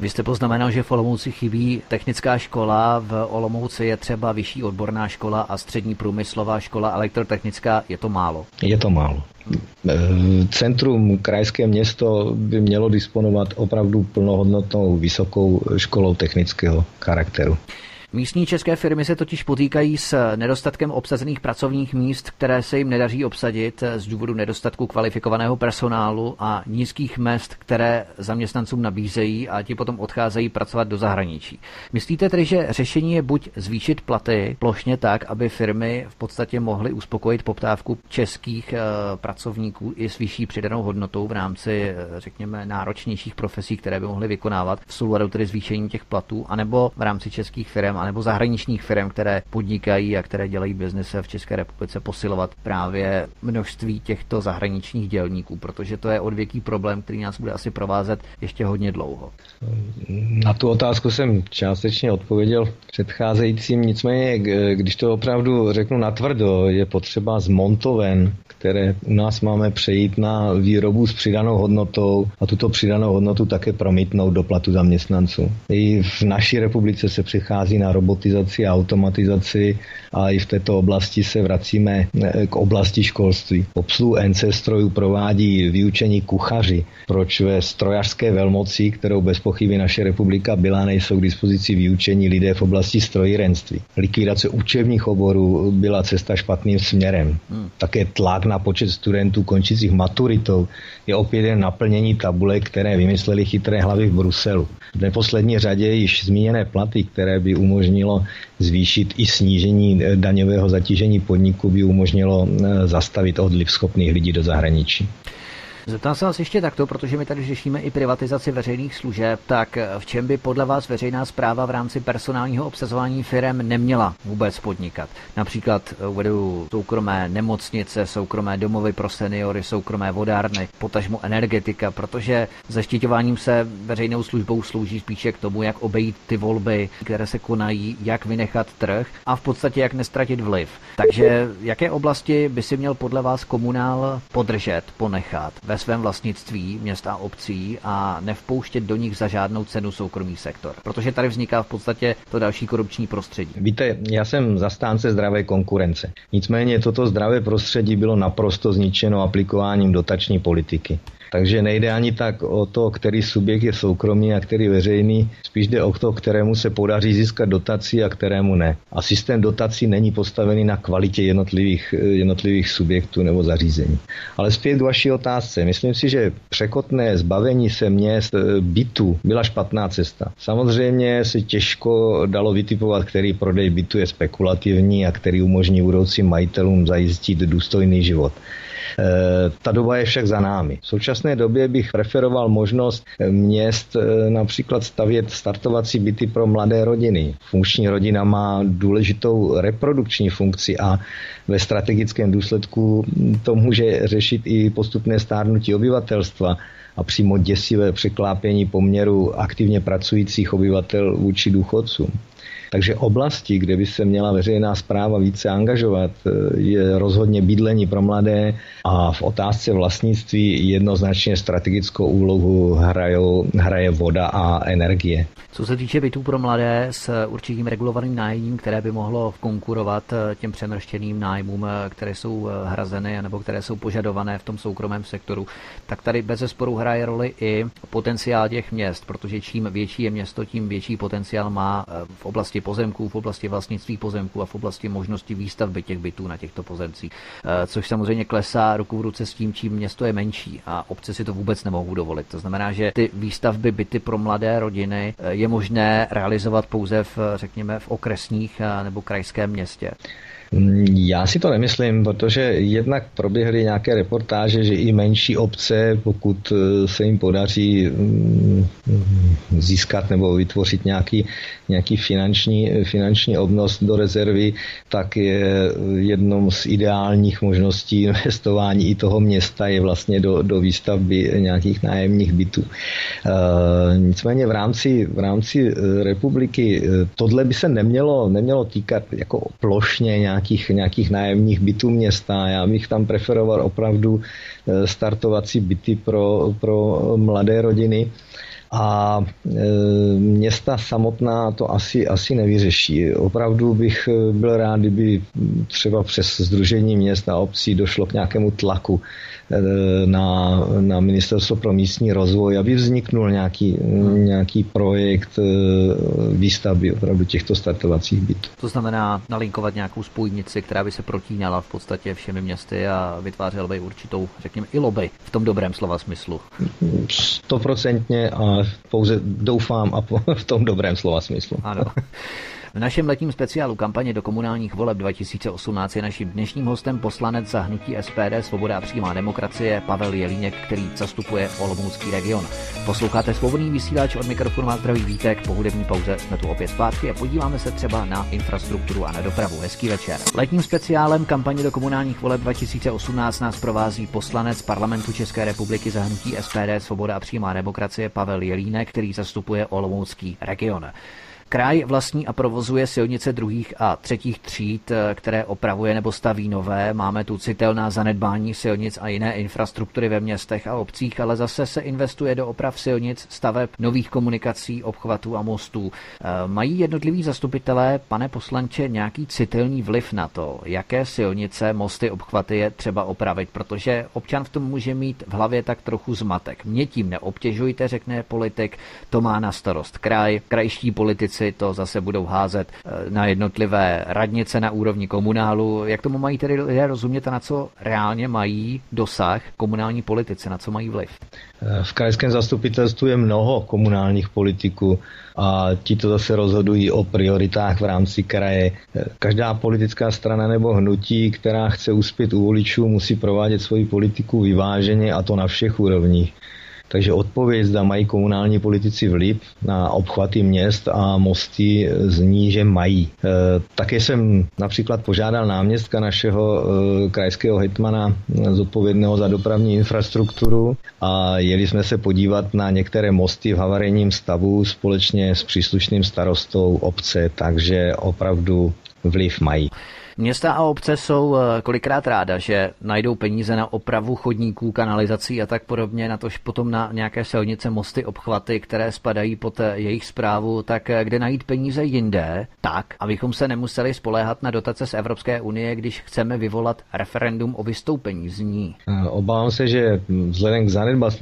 Vy jste poznamenal, že v Olomouci chybí technická škola, v Olomouci je třeba vyšší odborná škola a střední průmyslová škola elektrotechnická. Je to málo?
Je to málo. Centrum, krajské město by mělo disponovat opravdu plnohodnotnou vysokou školou technického charakteru.
Místní české firmy se totiž potýkají s nedostatkem obsazených pracovních míst, které se jim nedaří obsadit z důvodu nedostatku kvalifikovaného personálu a nízkých mest, které zaměstnancům nabízejí a ti potom odcházejí pracovat do zahraničí. Myslíte tedy, že řešení je buď zvýšit platy plošně tak, aby firmy v podstatě mohly uspokojit poptávku českých eh, pracovníků i s vyšší přidanou hodnotou v rámci, eh, řekněme, náročnějších profesí, které by mohly vykonávat v souladu tedy zvýšení těch platů, anebo v rámci českých firm anebo zahraničních firm, které podnikají a které dělají biznise v České republice, posilovat právě množství těchto zahraničních dělníků, protože to je odvěký problém, který nás bude asi provázet ještě hodně dlouho.
Na tu otázku jsem částečně odpověděl předcházejícím, nicméně, když to opravdu řeknu natvrdo, je potřeba z montoven, které u nás máme přejít na výrobu s přidanou hodnotou a tuto přidanou hodnotu také promítnout do platu zaměstnanců. I v naší republice se přichází na robotizaci a automatizaci a i v této oblasti se vracíme eh, k oblasti školství. Obsluhu NC strojů provádí vyučení kuchaři, proč ve strojařské velmoci, kterou bez pochyby naše republika byla, nejsou k dispozici vyučení lidé v oblasti strojírenství. Likvidace učebních oborů byla cesta špatným směrem. Hmm. Také tlak na počet studentů končících maturitou je opět jen naplnění tabule, které vymysleli chytré hlavy v Bruselu. V neposlední řadě již zmíněné platy, které by umožnilo zvýšit i snížení eh, daňového zatížení podniku, by umožnilo eh, zastavit odliv schopných lidí do zahraničí.
Zeptám se vás ještě takto, protože my tady řešíme i privatizaci veřejných služeb, tak v čem by podle vás veřejná zpráva v rámci personálního obsazování firm neměla vůbec podnikat? Například uvedu soukromé nemocnice, soukromé domovy pro seniory, soukromé vodárny, potažmo energetika, protože zaštiťováním se veřejnou službou slouží spíše k tomu, jak obejít ty volby, které se konají, jak vynechat trh a v podstatě jak nestratit vliv. Takže jaké oblasti by si měl podle vás komunál podržet, ponechat ve svém vlastnictví měst a obcí a nevpouštět do nich za žádnou cenu soukromý sektor? Protože tady vzniká v podstatě to další korupční prostředí.
Víte, já jsem zastánce zdravé konkurence. Nicméně toto zdravé prostředí bylo naprosto zničeno aplikováním dotační politiky. Takže nejde ani tak o to, který subjekt je soukromý a který veřejný, spíš jde o to, kterému se podaří získat dotaci a kterému ne. A systém dotací není postavený na kvalitě jednotlivých, jednotlivých subjektů nebo zařízení. Ale zpět k vaší otázce. Myslím si, že překotné zbavení se měst e, bytu byla špatná cesta. Samozřejmě se těžko dalo vytipovat, který prodej bytu je spekulativní a který umožní budoucím majitelům zajistit důstojný život. Eh, ta doba je však za námi. V současné době bych preferoval možnost eh, měst eh, například stavět startovací byty pro mladé rodiny. Funkční rodina má důležitou reprodukční funkci a ve strategickém důsledku to může řešit i postupné stárnutí obyvatelstva a přímo děsivé překlápění poměru aktivně pracujících obyvatel vůči důchodcům. Takže oblasti, kde by se měla veřejná zpráva více angažovat, eh, je rozhodně bydlení pro mladé a v otázce vlastnictví jednoznačně strategickou úlohu hrajou, hraje voda a energie.
Co se týče bytů pro mladé s určitým regulovaným nájmem, které by mohlo konkurovat eh, těm přemrštěným nájmům, eh, které jsou hrazeny nebo které jsou požadované v tom soukromém sektoru, tak tady bez zesporu hraje roli i potenciál těch měst, protože čím větší je město, tím větší potenciál má v oblasti oblasti pozemků, v oblasti vlastnictví pozemků a v oblasti možnosti výstavby těch bytů na těchto pozemcích. Eh, což samozřejmě klesá ruku v ruce s tím, čím město je menší a obce si to vůbec nemohou dovolit. To znamená, že ty výstavby byty pro mladé rodiny eh, je možné realizovat pouze v, řekněme, v okresních eh, nebo krajském městě.
Já si to nemyslím, protože jednak proběhly nějaké reportáže, že i menší obce, pokud eh, se jim podaří mm, získat nebo vytvořit nějaký, nějaký finanční, finanční obnos do rezervy, tak je jednou z ideálních možností <laughs> investování i toho města je vlastně do, do výstavby nějakých nájemních bytů. E, nicméně v rámci, v rámci eh, republiky tohle by se nemělo, nemělo týkat jako plošně nějak nějakých, nějakých nájemních bytů města. Já bych tam preferoval opravdu eh, startovací byty pro, pro mladé rodiny. A e, města samotná to asi, asi nevyřeší. Opravdu bych eh, byl rád, kdyby třeba přes Združení měst a obcí došlo k nějakému tlaku na, na Ministerstvo pro místní rozvoj, aby vzniknul nějaký, nějaký projekt eh, výstavby opravdu těchto startovacích bytů.
To znamená nalinkovat nějakou spojnici, která by se protínala v podstatě všemi městy a vytvářela by určitou, řekněme, i lobby v tom dobrém slova smyslu.
Stoprocentně a pouze doufám a v tom dobrém slova smyslu.
Ano. V našem letním speciálu kampaně do komunálních voleb 2018 je naším dnešním hostem poslanec za hnutí SPD Svoboda a přímá demokracie Pavel Jelínek, který zastupuje Olomoucký region. Posloucháte svobodný vysílač od mikrofonu a zdraví vítek. Po hudební pauze jsme tu opět zpátky a podíváme se třeba na infrastrukturu a na dopravu. Hezký večer. Letním speciálem kampaně do komunálních voleb 2018 nás provází poslanec parlamentu České republiky za hnutí SPD Svoboda a přímá demokracie Pavel Jelínek, který zastupuje Olomoucký region. Kraj vlastní a provozuje silnice druhých a třetích tříd, eh, které opravuje nebo staví nové. Máme tu citelná zanedbání silnic a jiné infrastruktury ve městech a obcích, ale zase se investuje do oprav silnic, staveb, nových komunikací, obchvatů a mostů. Eh, mají jednotliví zastupitelé, pane poslanče, nějaký citelný vliv na to, jaké silnice, mosty, obchvaty je třeba opravit, protože občan v tom může mít v hlavě tak trochu zmatek. Mě tím neobtěžujte, řekne politik, to má na starost kraj, krajští politici politici to zase budou házet eh, na jednotlivé radnice na úrovni komunálu. Jak tomu mají tedy lidé rozumět a na co reálně mají dosah komunální politici, na co mají vliv?
V krajském zastupitelstvu je mnoho komunálních politiků a ti to zase rozhodují o prioritách v rámci kraje. Každá politická strana nebo hnutí, která chce uspět u voličů, musí provádět svoji politiku vyváženě a to na všech úrovních. Takže odpověď, zda mají komunální politici vliv na obchvaty měst a mosty, zní, že mají. E, také jsem například požádal náměstka našeho e, krajského hetmana zodpovědného za dopravní infrastrukturu a jeli jsme se podívat na některé mosty v havarijním stavu společně s příslušným starostou obce, takže opravdu vliv mají.
Města a obce jsou eh, kolikrát ráda, že najdou peníze na opravu chodníků, kanalizací a tak podobně, na tož potom na nějaké silnice, mosty, obchvaty, které spadají pod eh, jejich zprávu, tak eh, kde najít peníze jinde, tak, abychom se nemuseli spoléhat na dotace z Evropské unie, když chceme vyvolat referendum o vystoupení z ní.
Obávám se, že vzhledem k zanedbanu,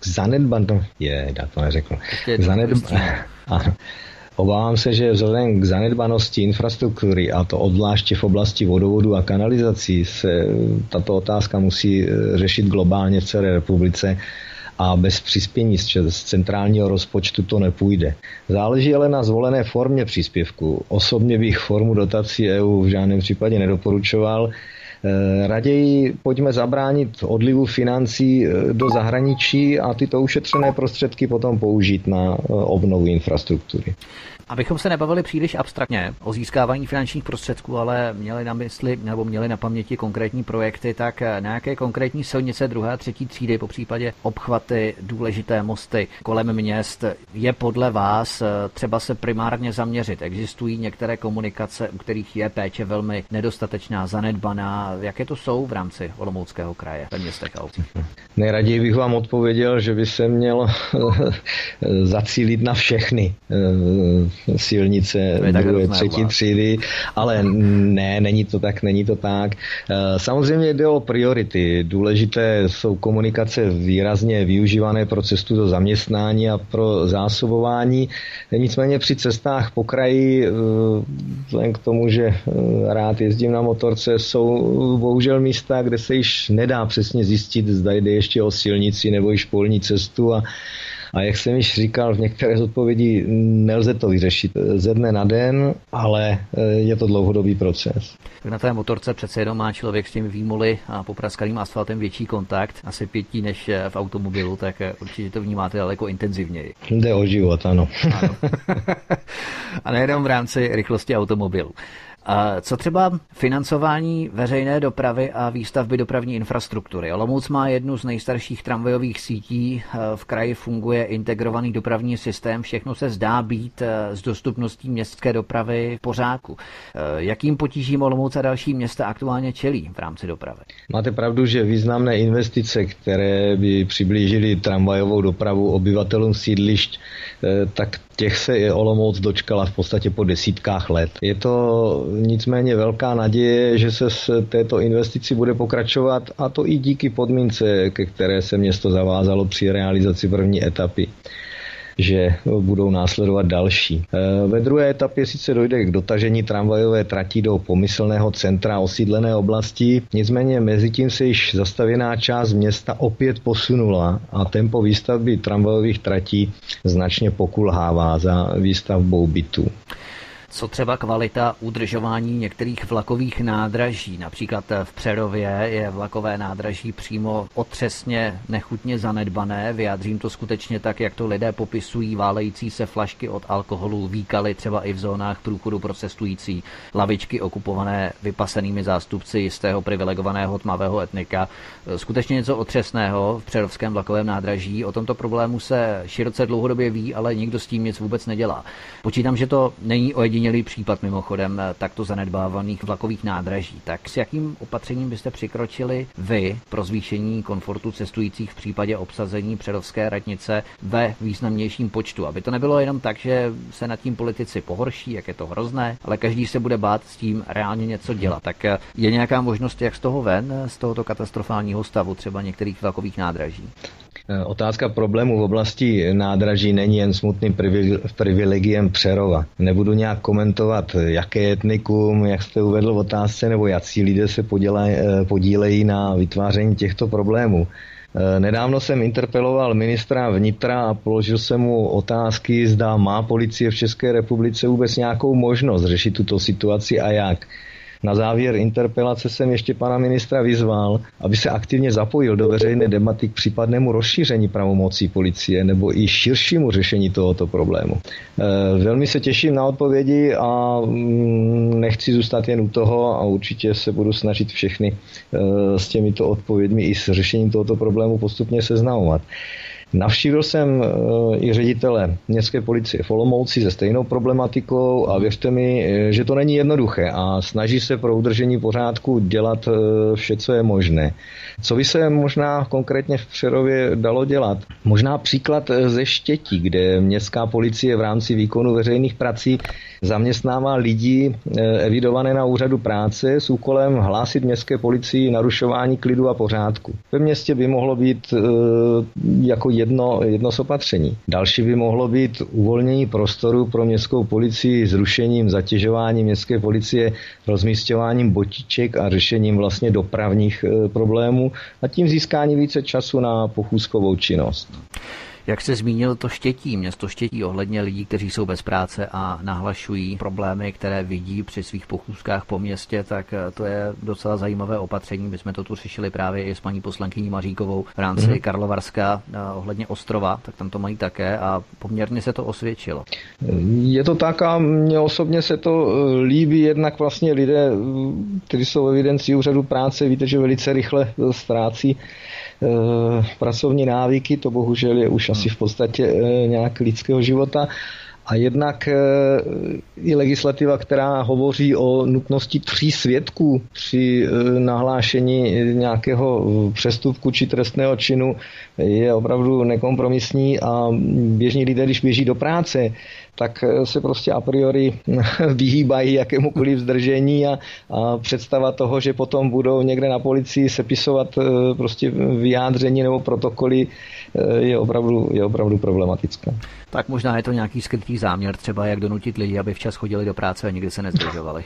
k zanedbanu, je, já to neřekl, k zanedbanu, <laughs> Obávám se, že vzhledem k zanedbanosti infrastruktury, a to obzvláště v oblasti vodovodu a kanalizací, se tato otázka musí e, řešit globálně v celé republice a bez přispění z centrálního rozpočtu to nepůjde. Záleží ale na zvolené formě příspěvku. Osobně bych formu dotací EU v žádném případě nedoporučoval. E, raději pojďme zabránit odlivu financí e, do zahraničí a tyto ušetřené prostředky potom použít na obnovu infrastruktury.
Abychom se nebavili příliš abstraktně o získávání finančních prostředků, ale měli na mysli nebo měli na paměti konkrétní projekty, tak nějaké konkrétní silnice druhé a třetí třídy, po případě obchvaty, důležité mosty kolem měst, je podle vás třeba se primárně zaměřit. Existují některé komunikace, u kterých je péče velmi nedostatečná, zanedbaná. Jaké to jsou v rámci Olomouckého kraje ve městech a?
Nejraději bych vám odpověděl, že by se měl <laughs> zacílit na všechny silnice druhé, třetí třídy, ale ne, není to tak, není to tak. Eh, samozřejmě jde o priority. Důležité jsou komunikace výrazně využívané pro cestu do zaměstnání a pro zásobování. Nicméně při cestách po kraji, eh, vzhledem k tomu, že eh, rád jezdím na motorce, jsou bohužel místa, kde se již nedá přesně zjistit, zda jde ještě o silnici nebo i špolní cestu a a jak jsem již říkal v některé z odpovědí, nelze to vyřešit ze dne na den, ale eh, je to dlouhodobý proces.
Na té motorce přece jenom má člověk s těmi výmoly a popraskaným asfaltem větší kontakt, asi pětí než eh, v automobilu, tak eh, určitě to vnímáte daleko intenzivněji.
Jde o život, ano. ano. <laughs> <laughs>
a nejenom v rámci rychlosti automobilu. A co třeba financování veřejné dopravy a výstavby dopravní infrastruktury? Olomouc má jednu z nejstarších tramvajových sítí, v kraji funguje integrovaný dopravní systém, všechno se zdá být s dostupností městské dopravy v pořádku. Jakým potížím Olomouc a další města aktuálně čelí v rámci dopravy?
Máte pravdu, že významné investice, které by přiblížily tramvajovou dopravu obyvatelům sídlišť, eh, tak těch se Olomouc dočkala v podstatě po desítkách let. Je to nicméně velká naděje, že se s této investici bude pokračovat a to i díky podmínce, ke které se město zavázalo při realizaci první etapy že budou následovat další. E, ve druhé etapě sice dojde k dotažení tramvajové trati do pomyslného centra osídlené oblasti, nicméně mezi tím se již zastavěná část města opět posunula a tempo výstavby tramvajových tratí značně pokulhává za výstavbou bytů.
Co třeba kvalita udržování některých vlakových nádraží? Například v Přerově je vlakové nádraží přímo otřesně nechutně zanedbané. Vyjádřím to skutečně tak, jak to lidé popisují, válející se flašky od alkoholu, výkaly třeba i v zónách průchodu pro cestující, lavičky okupované vypasenými zástupci jistého privilegovaného tmavého etnika. Skutečně něco otřesného v Přerovském vlakovém nádraží. O tomto problému se široce dlouhodobě ví, ale nikdo s tím nic vůbec nedělá. Počítám, že to není ojedinělé ojedinělý případ mimochodem eh, takto zanedbávaných vlakových nádraží. Tak s jakým opatřením byste přikročili vy pro zvýšení komfortu cestujících v případě obsazení předovské radnice ve významnějším počtu? Aby to nebylo jenom tak, že se nad tím politici pohorší, jak je to hrozné, ale každý se bude bát s tím reálně něco dělat. Tak eh, je nějaká možnost, jak z toho ven, z tohoto katastrofálního stavu třeba některých vlakových nádraží?
Otázka problému v oblasti nádraží není jen smutným privilegiem Přerova. Nebudu nějak komentovat, jaké etnikum, jak jste uvedl v otázce, nebo jaký lidé se podílejí na vytváření těchto problémů. Eh, nedávno jsem interpeloval ministra vnitra a položil jsem mu otázky, zda má policie v České republice vůbec nějakou možnost řešit tuto situaci a jak. Na závěr interpelace jsem ještě pana ministra vyzval, aby se aktivně zapojil do veřejné debaty k případnému rozšíření pravomocí policie nebo i širšímu řešení tohoto problému. E, velmi se těším na odpovědi a mm, nechci zůstat jen u toho a určitě se budu snažit všechny e, s těmito odpověďmi i s řešením tohoto problému postupně seznamovat. Navštívil jsem eh, i ředitele městské policie v Olomouci se stejnou problematikou a věřte mi, eh, že to není jednoduché a snaží se pro udržení pořádku dělat eh, vše, co je možné. Co by se možná konkrétně v Přerově dalo dělat? Možná příklad ze Štětí, kde městská policie v rámci výkonu veřejných prací zaměstnává lidi evidované na úřadu práce s úkolem hlásit městské policii narušování klidu a pořádku. Ve městě by mohlo být jako jedno, jedno z opatření. Další by mohlo být uvolnění prostoru pro městskou policii zrušením zatěžování městské policie, rozmístěváním botiček a řešením vlastně dopravních e, problémů a tím získání více času na pochůzkovou činnost.
Jak se zmínil to štětí, město štětí ohledně lidí, kteří jsou bez práce a nahlašují problémy, které vidí při svých pochůzkách po městě, tak eh, to je docela zajímavé opatření. My jsme to tu řešili právě i s paní poslankyní Maříkovou v rámci mm-hmm. Karlovarska eh, ohledně ostrova, tak tam to mají také a poměrně se to osvědčilo.
Je to tak a mně osobně se to eh, líbí, jednak vlastně lidé, kteří jsou v evidenci úřadu práce, víte, že velice rychle ztrácí pracovní návyky, to bohužel je už asi v podstatě eh, nějak lidského života. A jednak eh, i legislativa, která hovoří o nutnosti tří svědků při nahlášení nějakého přestupku či trestného činu, je opravdu nekompromisní a běžní lidé, když běží do práce, tak eh, se prostě a priori <laughs> vyhýbají jakémukoliv zdržení a, a představa toho, že potom budou někde na policii sepisovat eh, prostě vyjádření nebo protokoly eh, je opravdu, je opravdu problematická.
Tak možná je to nějaký skrytý záměr, třeba jak donutit lidi, aby včas chodili do práce a nikdy se nezdržovali.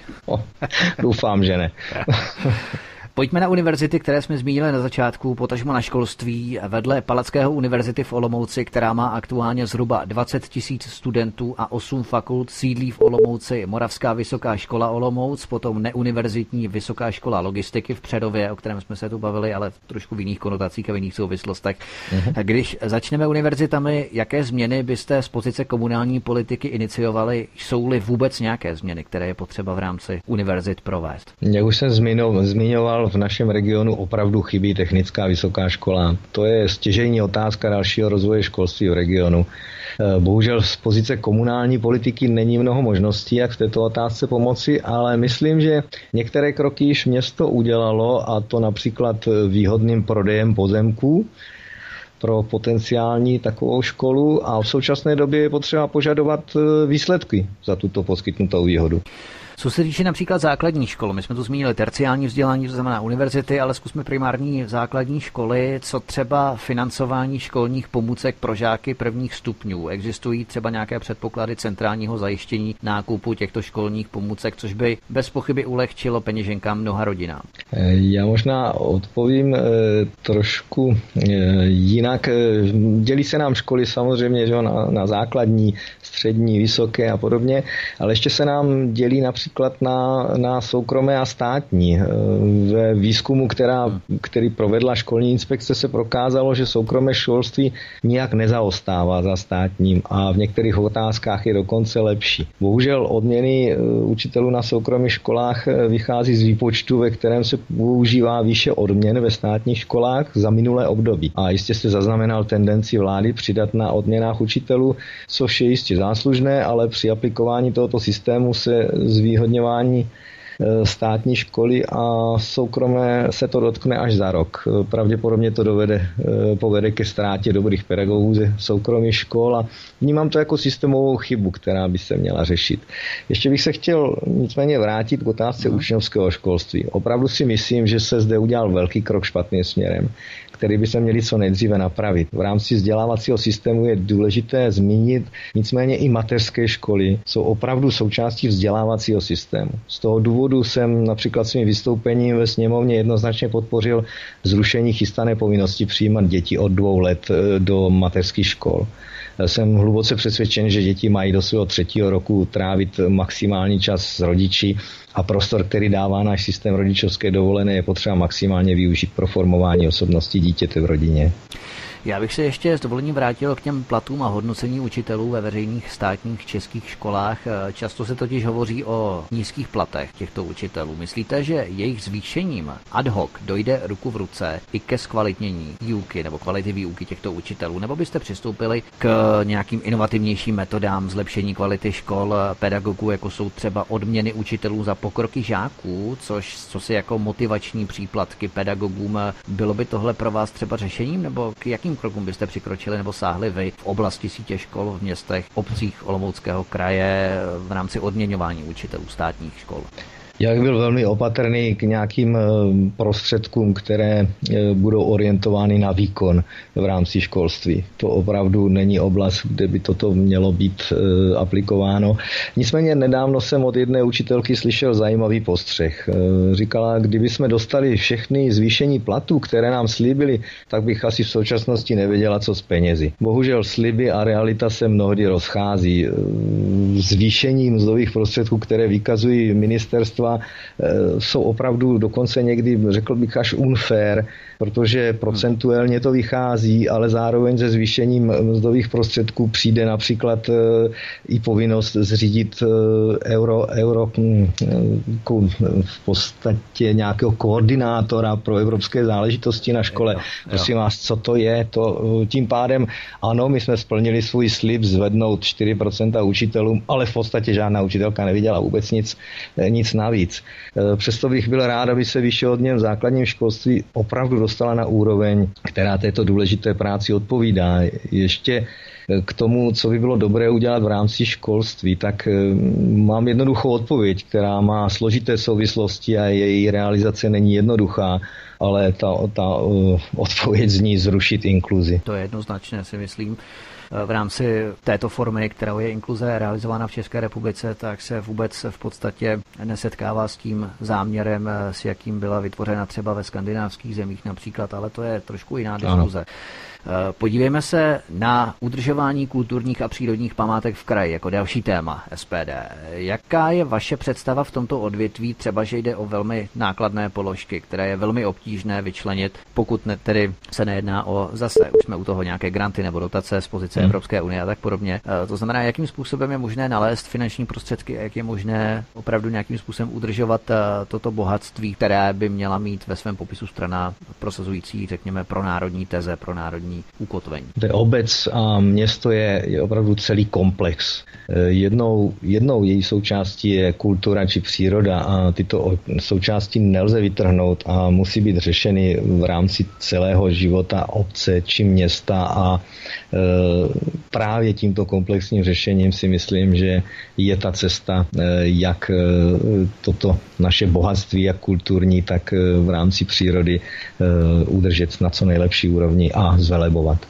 <laughs>
doufám, že ne. <laughs>
Pojďme na univerzity, které jsme zmínili na začátku, potažmo na školství. Vedle Palackého univerzity v Olomouci, která má aktuálně zhruba 20 tisíc studentů a 8 fakult, sídlí v Olomouci Moravská vysoká škola Olomouc, potom neuniverzitní Vysoká škola logistiky v Přerově, o kterém jsme se tu bavili, ale trošku v jiných konotacích a v jiných souvislostech. Uh-huh. Když začneme univerzitami, jaké změny byste z pozice komunální politiky iniciovali? Jsou-li vůbec nějaké změny, které je potřeba v rámci univerzit provést?
Jak už jsem zmiňoval, v našem regionu opravdu chybí technická vysoká škola. To je stěžejní otázka dalšího rozvoje školství v regionu. Eh, bohužel z pozice komunální politiky není mnoho možností, jak v této otázce pomoci, ale myslím, že některé kroky již město udělalo a to například výhodným prodejem pozemků pro potenciální takovou školu a v současné době je potřeba požadovat eh, výsledky za tuto poskytnutou výhodu.
Co se týče například základní škol, my jsme tu zmínili terciální vzdělání, to znamená univerzity, ale zkusme primární základní školy, co třeba financování školních pomůcek pro žáky prvních stupňů. Existují třeba nějaké předpoklady centrálního zajištění nákupu těchto školních pomůcek, což by bez pochyby ulehčilo peněženkám mnoha rodinám.
Eh, já možná odpovím eh, trošku eh, jinak. Dělí se nám školy samozřejmě že na, na základní, střední, vysoké a podobně, ale ještě se nám dělí například na, na soukromé a státní. E, ve výzkumu, která, který provedla školní inspekce, se prokázalo, že soukromé školství nijak nezaostává za státním a v některých otázkách je dokonce lepší. Bohužel odměny e, učitelů na soukromých školách e, vychází z výpočtu, ve kterém se používá výše odměn ve státních školách za minulé období. A jistě jste zaznamenal tendenci vlády přidat na odměnách učitelů, což je jistě záslužné, ale při aplikování tohoto systému se zvýhodňování státní školy a soukromé se to dotkne až za rok. Pravděpodobně to dovede, povede ke ztrátě dobrých pedagogů ze soukromých škol a vnímám to jako systémovou chybu, která by se měla řešit. Ještě bych se chtěl nicméně vrátit k otázce hmm. učňovského školství. Opravdu si myslím, že se zde udělal velký krok špatným směrem který by se měli co nejdříve napravit. V rámci vzdělávacího systému je důležité zmínit, nicméně i mateřské školy jsou opravdu součástí vzdělávacího systému. Z toho důvodu jsem například svým vystoupením ve sněmovně jednoznačně podpořil zrušení chystané povinnosti přijímat děti od dvou let eh, do mateřských škol. Jsem hluboce přesvědčen, že děti mají do svého třetího roku trávit maximální čas s rodiči a prostor, který dává náš systém rodičovské dovolené, je potřeba maximálně využít pro formování osobnosti dítěte v rodině.
Já bych se ještě s dovolením vrátil k těm platům a hodnocení učitelů ve veřejných státních českých školách. Často se totiž hovoří o nízkých platech těchto učitelů. Myslíte, že jejich zvýšením ad hoc dojde ruku v ruce i ke zkvalitnění výuky nebo kvality výuky těchto učitelů? Nebo byste přistoupili k nějakým inovativnějším metodám zlepšení kvality škol pedagogů, jako jsou třeba odměny učitelů za pokroky žáků, což co si jako motivační příplatky pedagogům, bylo by tohle pro vás třeba řešením, nebo k jakým jakým krokům byste přikročili nebo sáhli vy v oblasti sítě škol v městech, obcích Olomouckého kraje v rámci odměňování učitelů státních škol?
Já bych byl velmi opatrný k nějakým eh, prostředkům, které eh, budou orientovány na výkon v rámci školství. To opravdu není oblast, kde by toto mělo být eh, aplikováno. Nicméně nedávno jsem od jedné učitelky slyšel zajímavý postřeh. Říkala, kdyby jsme dostali všechny zvýšení platů, které nám slíbili, tak bych asi v současnosti nevěděla, co s penězi. Bohužel sliby a realita se mnohdy rozchází. Zvýšení mzdových prostředků, které vykazují ministerstva, Eh, jsou opravdu dokonce někdy, řekl bych, až unfair, protože procentuálně to vychází, ale zároveň se zvýšením mzdových prostředků přijde například eh, i povinnost zřídit eh, euro, euro hm, v podstatě nějakého koordinátora pro evropské záležitosti na škole. Prosím vás, co to je? To, tím pádem, ano, my jsme splnili svůj slib zvednout 4% učitelům, ale v podstatě žádná učitelka neviděla vůbec nic, nic navíc navíc. E, přesto bych byl rád, aby se vyšší odměn v základním školství opravdu dostala na úroveň, která této důležité práci odpovídá. Ještě e, k tomu, co by bylo dobré udělat v rámci školství, tak e, mám jednoduchou odpověď, která má složité souvislosti a její realizace není jednoduchá, ale ta, ta odpověď zní zrušit inkluzi.
To je jednoznačné, si myslím v rámci této formy, kterou je inkluze realizována v České republice, tak se vůbec v podstatě nesetkává s tím záměrem, s jakým byla vytvořena třeba ve skandinávských zemích například, ale to je trošku jiná diskuze. Ano. Eh, podívejme se na udržování kulturních a přírodních památek v kraji jako další téma SPD. Jaká je vaše představa v tomto odvětví, třeba že jde o velmi nákladné položky, které je velmi obtížné vyčlenit, pokud ne, tedy se nejedná o zase, už jsme u toho nějaké granty nebo dotace z pozice hmm. Evropské unie a tak podobně. Eh, to znamená, jakým způsobem je možné nalézt finanční prostředky a jak je možné opravdu nějakým způsobem udržovat eh, toto bohatství, které by měla mít ve svém popisu strana prosazující, řekněme, pro národní teze, pro národní územní ukotvení.
Obec a město je, je opravdu celý komplex. Eh, jednou, jednou její součástí je kultura či příroda a tyto součásti nelze vytrhnout a musí být řešeny v rámci celého života obce či města a e, právě tímto komplexním řešením si myslím, že je ta cesta, e, jak e, toto naše bohatství, jak kulturní, tak v rámci přírody udržet na co nejlepší úrovni a zvelat velebovat.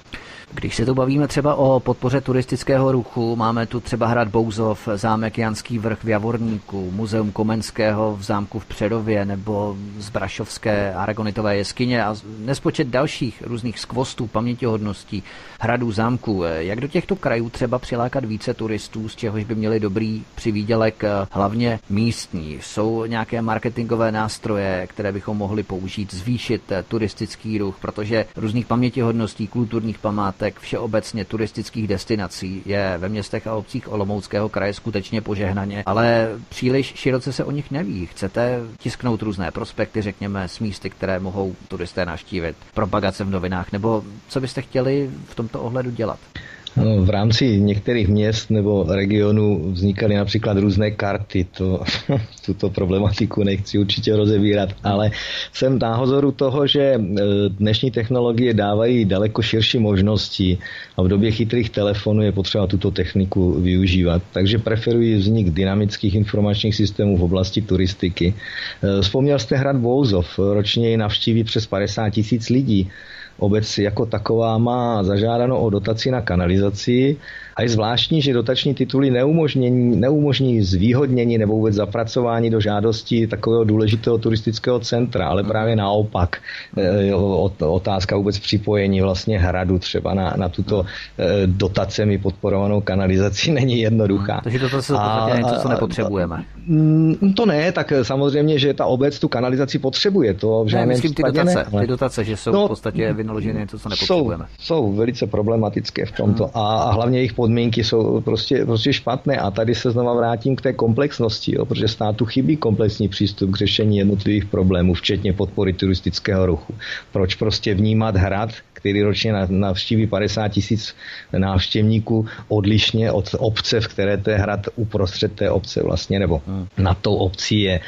Když se tu bavíme třeba o podpoře turistického ruchu, máme tu třeba hrad Bouzov, zámek Janský vrch v Javorníku, muzeum Komenského v zámku v Přerově nebo Zbrašovské aragonitové jeskyně a nespočet dalších různých skvostů, pamětihodností, hradů, zámků. Jak do těchto krajů třeba přilákat více turistů, z čehož by měli dobrý přivídělek, hlavně místní? Jsou nějaké marketingové nástroje, které bychom mohli použít, zvýšit turistický ruch, protože různých pamětihodností, kulturních památek památek všeobecně turistických destinací je ve městech a obcích Olomouckého kraje skutečně požehnaně, ale příliš široce se o nich neví. Chcete tisknout různé prospekty, řekněme, s místy, které mohou turisté naštívit, propagace v novinách, nebo co byste chtěli v tomto ohledu dělat?
No, v rámci některých měst nebo regionů vznikaly například různé karty. To, <laughs> tuto problematiku nechci určitě rozebírat, ale jsem náhozoru toho, že e, dnešní technologie dávají daleko širší možnosti a v době chytrých telefonů je potřeba tuto techniku využívat. Takže preferuji vznik dynamických informačních systémů v oblasti turistiky. E, vzpomněl jste hrad Bouzov, ročně ji navštíví přes 50 tisíc lidí. Obec jako taková má zažádáno o dotaci na kanalizaci a je zvláštní, že dotační tituly neumožní, neumožní zvýhodnění nebo vůbec zapracování do žádosti takového důležitého turistického centra, ale právě naopak e, otázka vůbec připojení vlastně hradu třeba na, na tuto e, dotacemi podporovanou kanalizaci <laughs> není jednoduchá.
Takže to se je něco, co nepotřebujeme.
Mm, to ne, tak samozřejmě, že ta obec tu kanalizaci potřebuje. To v žádném
ne, myslím ty dotace, ne, ty dotace, že jsou no, v podstatě vynaložené něco, co nepotřebujeme.
Jsou, jsou velice problematické v tomto hmm. a, a hlavně jejich podmínky jsou prostě, prostě špatné a tady se znova vrátím k té komplexnosti, jo, protože státu chybí komplexní přístup k řešení jednotlivých problémů, včetně podpory turistického ruchu. Proč prostě vnímat hrad, který ročně navštíví 50 tisíc návštěvníků odlišně od obce, v které to je hrad uprostřed té obce vlastně, nebo hmm. nad tou obcí je.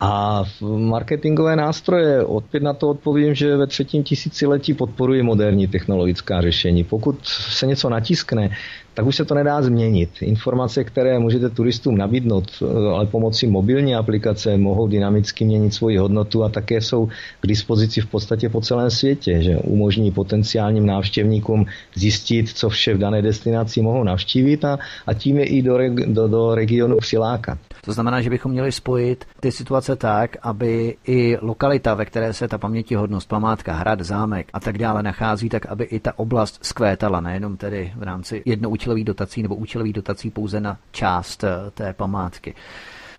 A marketingové nástroje, opět na to odpovím, že ve třetím tisíciletí podporuji moderní technologická řešení. Pokud se něco natiskne, tak už se to nedá změnit. Informace, které můžete turistům nabídnout, eh, ale pomocí mobilní aplikace mohou dynamicky měnit svoji hodnotu a také jsou k dispozici v podstatě po celém světě, že umožní potenciálním návštěvníkům zjistit, co vše v dané destinaci mohou navštívit a, a tím je i do, do, do regionu přilákat.
To znamená, že bychom měli spojit ty situace tak, aby i lokalita, ve které se ta pamětihodnost, památka, hrad, zámek a tak dále nachází, tak aby i ta oblast skvétala, nejenom tedy v rámci jednoúčelových dotací nebo účelových dotací pouze na část eh, té památky.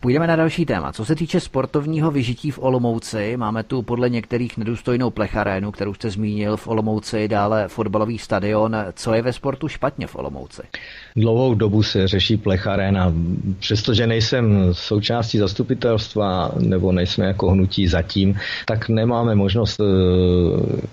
Půjdeme na další téma. Co se týče sportovního vyžití v Olomouci, máme tu podle některých nedůstojnou plecharénu, kterou jste zmínil v Olomouci, dále fotbalový stadion. Co je ve sportu špatně v Olomouci?
Dlouhou dobu se řeší plecharéna. Přestože nejsem součástí zastupitelstva nebo nejsme jako hnutí zatím, tak nemáme možnost eh,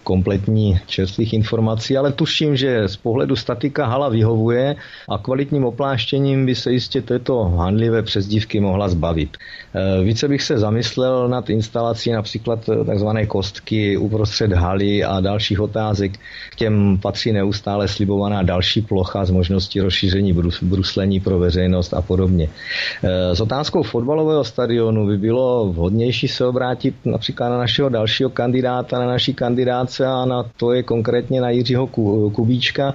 kompletní čerstvých informací, ale tuším, že z pohledu statika hala vyhovuje a kvalitním opláštěním by se jistě této handlivé přezdívky mohla zbavit. Eh, více bych se zamyslel nad instalací například tzv. kostky uprostřed haly a dalších otázek. K těm patří neustále slibovaná další plocha s možností rozšíření bruslení pro veřejnost a podobně. Eh, s otázkou fotbalového stadionu by bylo vhodnější se obrátit například na našeho dalšího kandidáta, na naší kandidáce a na to je konkrétně na Jiřího Kubíčka,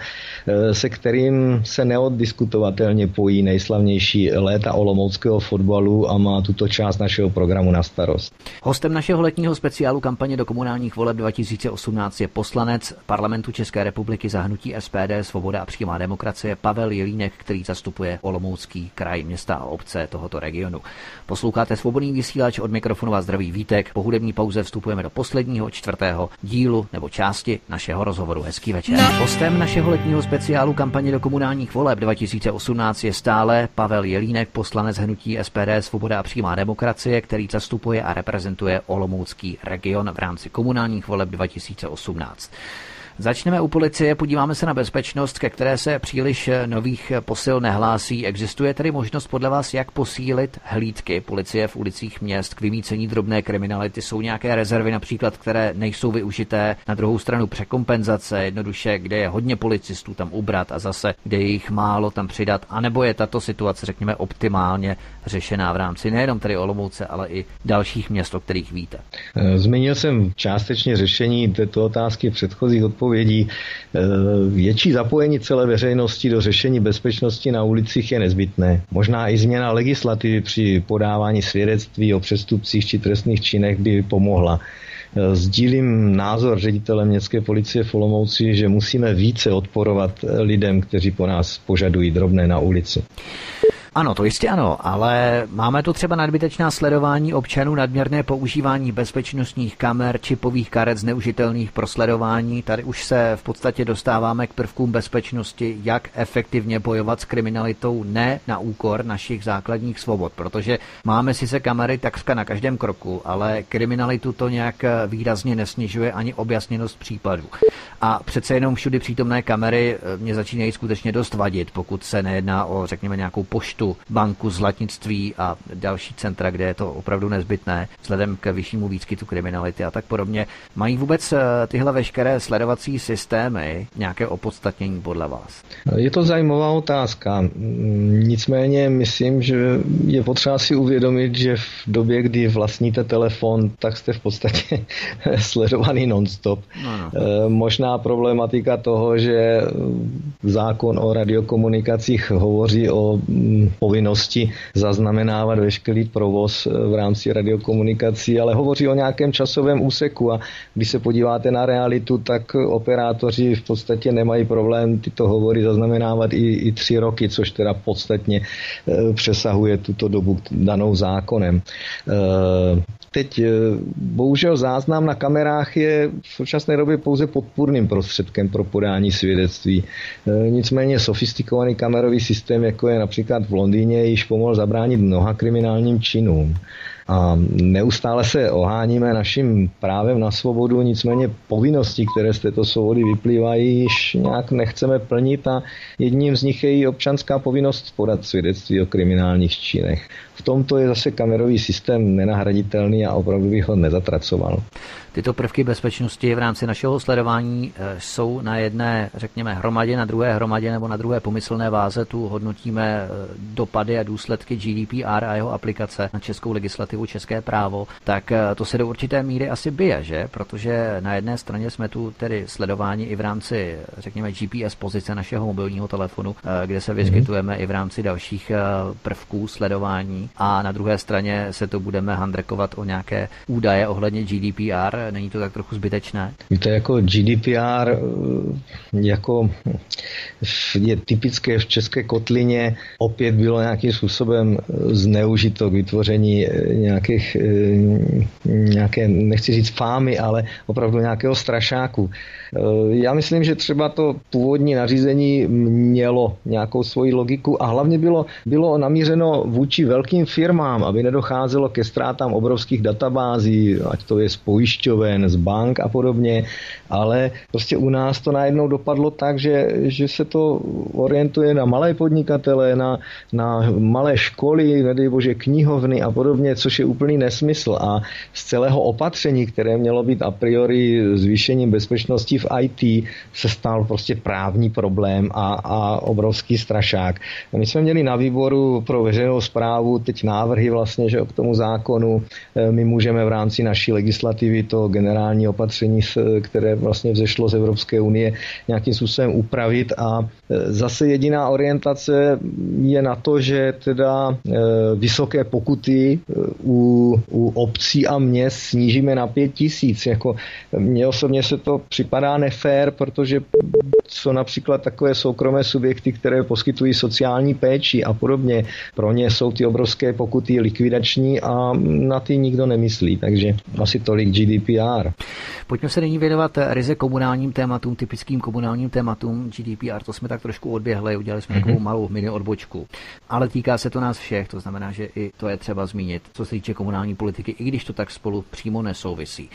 se kterým se neoddiskutovatelně pojí nejslavnější léta olomouckého fotbalu a má tuto část našeho programu na starost.
Hostem našeho letního speciálu kampaně do komunálních voleb 2018 je poslanec parlamentu České republiky za hnutí SPD Svoboda a přímá demokracie Pavel Jelínek, který zastupuje Olomoucký kraj města a obce tohoto regionu. Posloucháte svobodný vysílač od mikrofonu a zdraví Vítek. Po hudební pauze vstupujeme do posledního čtvrtého dílu nebo části našeho rozhovoru. Hezký večer. No. Hostem našeho letního speciálu kampaně do komunálních voleb 2018 je stále Pavel Jelínek, poslanec hnutí SPD Svoboda a přímá demokracie, který zastupuje a reprezentuje Olomoucký region v rámci komunálních voleb 2018. Začneme u policie, podíváme se na bezpečnost, ke které se příliš nových posil nehlásí. Existuje tedy možnost podle vás, jak posílit hlídky policie v ulicích měst k vymícení drobné kriminality? Jsou nějaké rezervy například, které nejsou využité? Na druhou stranu překompenzace, jednoduše, kde je hodně policistů, tam ubrat a zase, kde je jich málo, tam přidat? A nebo je tato situace, řekněme, optimálně řešená v rámci nejenom tedy Olomouce, ale i dalších měst, o kterých víte?
Zmínil jsem částečně řešení této otázky v předchozích odpovědích odpovědí. Eh, větší zapojení celé veřejnosti do řešení bezpečnosti na ulicích je nezbytné. Možná i změna legislativy při podávání svědectví o přestupcích či trestných činech by pomohla. Eh, sdílím názor ředitele městské policie v Olomouci, že musíme více odporovat lidem, kteří po nás požadují drobné na ulici.
Ano, to jistě ano, ale máme tu třeba nadbytečná sledování občanů, nadměrné používání bezpečnostních kamer, čipových karet zneužitelných pro sledování. Tady už se v podstatě dostáváme k prvkům bezpečnosti, jak efektivně bojovat s kriminalitou, ne na úkor našich základních svobod, protože máme si se kamery takřka na každém kroku, ale kriminalitu to nějak výrazně nesnižuje ani objasněnost případů. A přece jenom všudy přítomné kamery eh, mě začínají skutečně dost vadit, pokud se nejedná o, řekněme, nějakou poštu, banku, zlatnictví a další centra, kde je to opravdu nezbytné, vzhledem k vyššímu výskytu kriminality a tak podobně. Mají vůbec eh, tyhle veškeré sledovací systémy nějaké opodstatnění podle vás?
Je to zajímavá otázka. Nicméně myslím, že je potřeba si uvědomit, že v době, kdy vlastníte telefon, tak jste v podstatě <laughs> sledovaný nonstop. No, no. Eh, problematika toho, že zákon o radiokomunikacích hovoří o mm, povinnosti zaznamenávat veškerý provoz eh, v rámci radiokomunikací, ale hovoří o nějakém časovém úseku a když se podíváte na realitu, tak operátoři v podstatě nemají problém tyto hovory zaznamenávat i, i tři roky, což teda podstatně eh, přesahuje tuto dobu danou zákonem. Teď bohužel záznam na kamerách je v současné době pouze podpůrným prostředkem pro podání svědectví. E, nicméně sofistikovaný kamerový systém, jako je například v Londýně, již pomohl zabránit mnoha kriminálním činům. A neustále se oháníme naším právem na svobodu, nicméně povinnosti, které z této svobody vyplývají, již nějak nechceme plnit a jedním z nich je i občanská povinnost podat svědectví o kriminálních činech. V tomto je zase kamerový systém nenahraditelný a opravdu bych ho nezatracoval.
Tyto prvky bezpečnosti v rámci našeho sledování eh, jsou na jedné, řekněme, hromadě, na druhé hromadě nebo na druhé pomyslné váze. Tu hodnotíme eh, dopady a důsledky GDPR a jeho aplikace na českou legislativu, české právo. Tak eh, to se do určité míry asi bije, že? Protože na jedné straně jsme tu tedy sledování i v rámci, řekněme, GPS pozice našeho mobilního telefonu, kde se vyskytujeme mm-hmm. i v rámci dalších prvků sledování a na druhé straně se to budeme handrekovat o nějaké údaje ohledně GDPR. Není to tak trochu zbytečné?
Víte, jako GDPR eh, jako je typické v české kotlině, opět bylo nějakým způsobem eh, zneužito k vytvoření eh, nějakých, nějaké, nechci říct fámy, ale opravdu nějakého strašáku. Já myslím, že třeba to původní nařízení mělo nějakou svoji logiku a hlavně bylo, bylo namířeno vůči velkým firmám, aby nedocházelo ke ztrátám obrovských databází, ať to je z pojišťoven, z bank a podobně, ale prostě u nás to najednou dopadlo tak, že, že se to orientuje na malé podnikatele, na, na malé školy, nedej bože knihovny a podobně, což je úplný nesmysl a z celého opatření, které mělo být a priori zvýšením bezpečnosti v IT, se stal prostě právní problém a, a obrovský strašák. My jsme měli na výboru pro veřejnou zprávu teď návrhy vlastně, že k tomu zákonu eh, my můžeme v rámci naší legislativy to generální opatření, které vlastně vzešlo z Evropské unie, nějakým způsobem upravit a eh, zase jediná orientace je na to, že teda eh, vysoké pokuty u, u obcí a měst snížíme na pět tisíc. Jako, mně osobně se to připadá nefér, protože jsou například takové soukromé subjekty, které poskytují sociální péči a podobně. Pro ně jsou ty obrovské pokuty likvidační a na ty nikdo nemyslí, takže asi tolik GDPR.
Pojďme se nyní věnovat ryze komunálním tématům, typickým komunálním tématům GDPR. To jsme tak trošku odběhli, udělali jsme mm-hmm. takovou malou mini odbočku. Ale týká se to nás všech, to znamená, že i to je třeba zmínit, co se týče komunální politiky, i když to tak spolu přímo nesouvisí.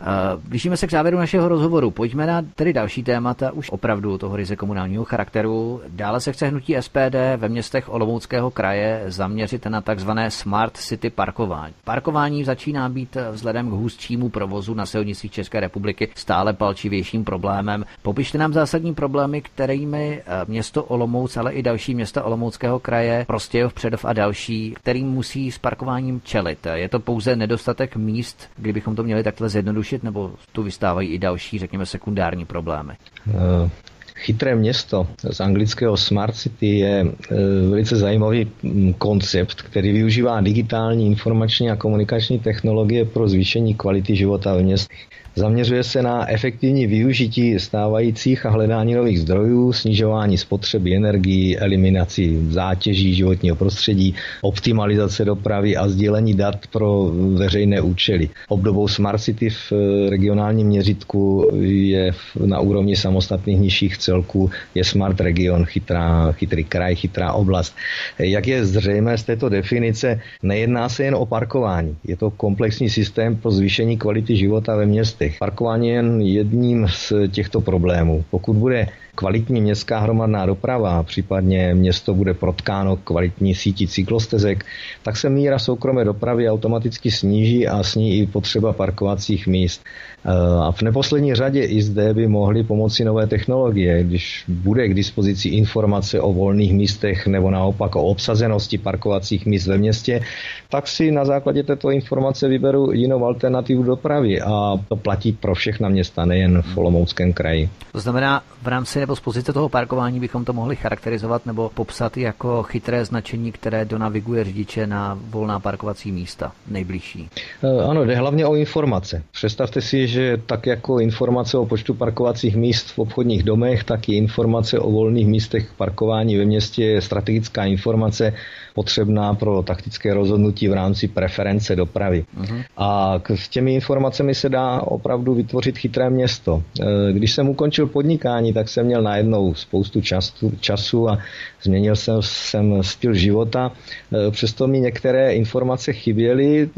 Eh, blížíme se k závěru našeho rozhovoru. Pojďme na tedy další témata, už opravdu toho ryze komunálního charakteru. Dále se chce hnutí SPD ve městech Olomouckého kraje zaměřit na takzvané Smart City parkování. Parkování začíná být vzhledem k hustšímu provozu na silnicích České republiky stále palčivějším problémem. Popište nám zásadní problémy, kterými eh, město Olomouc, ale i další města Olomouckého kraje, Prostějov, Předov a další, kterým musí s parkováním čelit. Je to pouze nedostatek míst, kdybychom to měli takhle zjednodušit řešit, nebo tu vystávají i další, řekněme, sekundární problémy?
Eh, chytré město z anglického Smart City je eh, velice zajímavý koncept, který využívá digitální, informační a komunikační technologie pro zvýšení kvality života ve městech. Zaměřuje se na efektivní využití stávajících a hledání nových zdrojů, snižování spotřeby energií, eliminaci zátěží životního prostředí, optimalizace dopravy a sdílení dat pro veřejné účely. Obdobou Smart City v eh, regionálním měřitku je na úrovni samostatných nižších celků je Smart Region, chytrá, chytrý kraj, chytrá oblast. Jak je zřejmé z této definice, nejedná se jen o parkování. Je to komplexní systém pro zvýšení kvality života ve městech. Parkování je jen jedním z těchto problémů. Pokud bude kvalitní městská hromadná doprava, případně město bude protkáno kvalitní sítí cyklostezek, tak se míra soukromé dopravy automaticky sníží a sní i potřeba parkovacích míst. Eh, a v neposlední řadě i zde by mohly pomoci nové technologie, když bude k dispozici informace o volných místech nebo naopak o obsazenosti parkovacích míst ve městě, tak si na základě této informace vyberu jinou alternativu dopravy a to platí pro všechna města, nejen v Olomouckém kraji.
To znamená, v rámci nebo z pozice toho parkování bychom to mohli charakterizovat nebo popsat jako chytré značení, které donaviguje řidiče na volná parkovací místa nejbližší.
Eh, ano, jde hlavně o informace. Představte si, že tak jako informace o počtu parkovacích míst v obchodních domech, tak i informace o volných místech parkování ve městě je strategická informace potřebná pro taktické rozhodnutí v rámci preference dopravy. Uh-huh. A s těmi informacemi se dá opravdu vytvořit chytré město. Eh, když jsem ukončil podnikání, tak jsem měl najednou spoustu času, času a změnil jsem, jsem styl života. Eh, přesto mi některé informace chyběly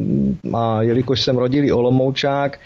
a jelikož jsem rodilý Olomoučák,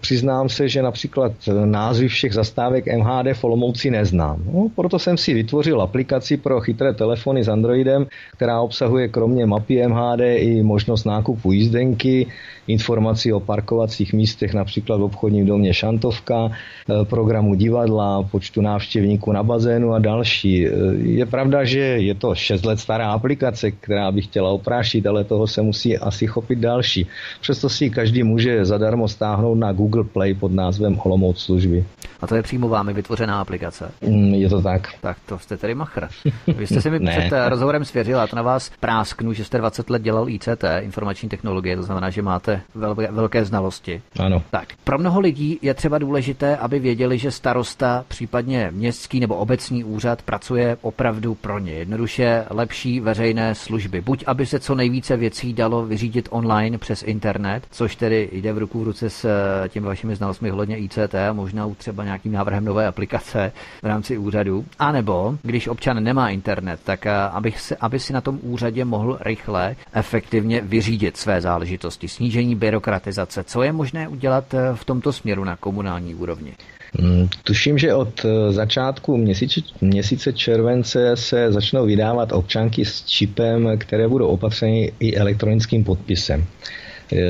přiznám se, že například názvy všech zastávek MHD v Olomouci neznám. No, proto jsem si vytvořil aplikaci pro chytré telefony s Androidem, která obsahuje kromě mapy MHD i možnost nákupu jízdenky, informací o parkovacích místech, například v obchodním domě Šantovka, eh, programu divadla, počtu návštěvníků na bazénu a další. Eh, je pravda, že je to 6 let stará aplikace, která by chtěla oprášit, ale toho se musí asi chopit další. Přesto si každý může zadarmo stáhnout na Google Play pod názvem Olomouc služby.
A to je přímo vámi vytvořená aplikace.
Mm, je to tak.
Tak to jste tedy machr. Vy jste si mi <laughs> před eh, rozhovorem svěřila, to na vás prásknu, že jste 20 let dělal ICT, informační technologie, to znamená, že máte velké, velké znalosti.
Ano.
Tak, pro mnoho lidí je třeba důležité, aby věděli, že starosta, případně městský nebo obecní úřad pracuje opravdu pro ně. Jednoduše lepší veřejné služby. Buď aby se co nejvíce věcí dalo vyřídit online přes internet, což tedy jde v ruku v ruce s eh, těmi vašimi znalostmi hledně ICT a možná třeba nějakým návrhem nové aplikace v rámci úřadu. A nebo, když občan nemá internet, tak eh, aby, se, aby si na tom úřadě mohl rychle, efektivně vyřídit své záležitosti. Snížení byrokratizace. Co je možné udělat eh, v tomto směru na komunální úrovni?
Hmm, tuším, že od začátku měsíce, měsíce července se začnou vydávat občanky s čipem, které budou opatřeny i elektronickým podpisem.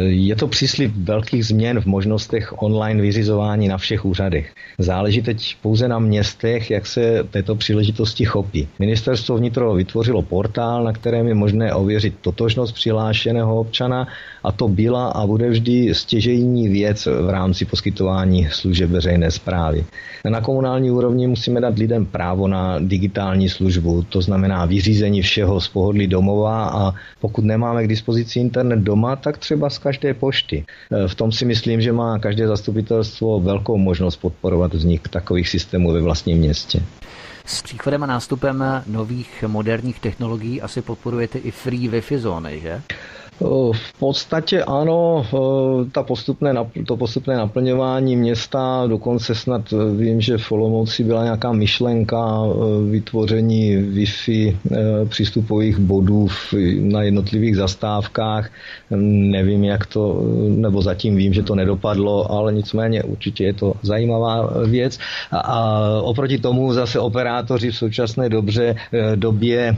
Je to příslip velkých změn v možnostech online vyřizování na všech úřadech. Záleží teď pouze na městech, jak se této příležitosti chopí. Ministerstvo vnitro vytvořilo portál, na kterém je možné ověřit totožnost přihlášeného občana a to byla a bude vždy stěžejní věc v rámci poskytování služeb veřejné zprávy. Na komunální úrovni musíme dát lidem právo na digitální službu, to znamená vyřízení všeho z pohodlí domova a pokud nemáme k dispozici internet doma, tak třeba z každé pošty. V tom si myslím, že má každé zastupitelstvo velkou možnost podporovat vznik takových systémů ve vlastním městě.
S příchodem a nástupem nových moderních technologií asi podporujete i free Wi-Fi zóny, že?
V podstatě ano, ta postupné, to postupné naplňování města, dokonce snad e, vím, že v Olomouci byla nějaká myšlenka vytvoření Wi-Fi přístupových bodů na jednotlivých zastávkách. Nevím, jak to, nebo zatím vím, že to nedopadlo, ale nicméně určitě je to zajímavá věc. A oproti tomu zase operátoři v současné dobře, době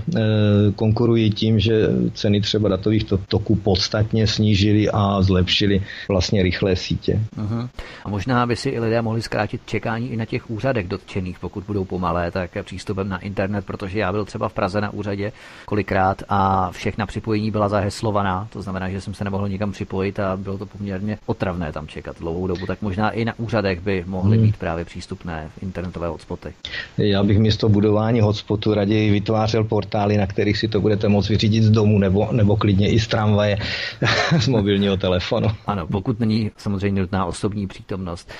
konkurují tím, že ceny třeba datových toků tlaku podstatně snížili a zlepšili vlastně rychlé sítě.
Uh-huh. A možná by si i lidé mohli zkrátit čekání i na těch úřadech dotčených, pokud budou pomalé, tak přístupem na internet, protože já byl třeba v Praze na úřadě kolikrát a všechna připojení byla zaheslovaná, to znamená, že jsem se nemohl nikam připojit a bylo to poměrně otravné tam čekat dlouhou dobu, tak možná i na úřadech by mohly hmm. být právě přístupné internetové hotspoty.
Já bych místo budování hotspotu raději vytvářel portály, na kterých si to budete moct vyřídit z domu nebo, nebo klidně i z tramvaje zpráva je <laughs> z mobilního telefonu.
Ano, pokud není samozřejmě nutná osobní přítomnost.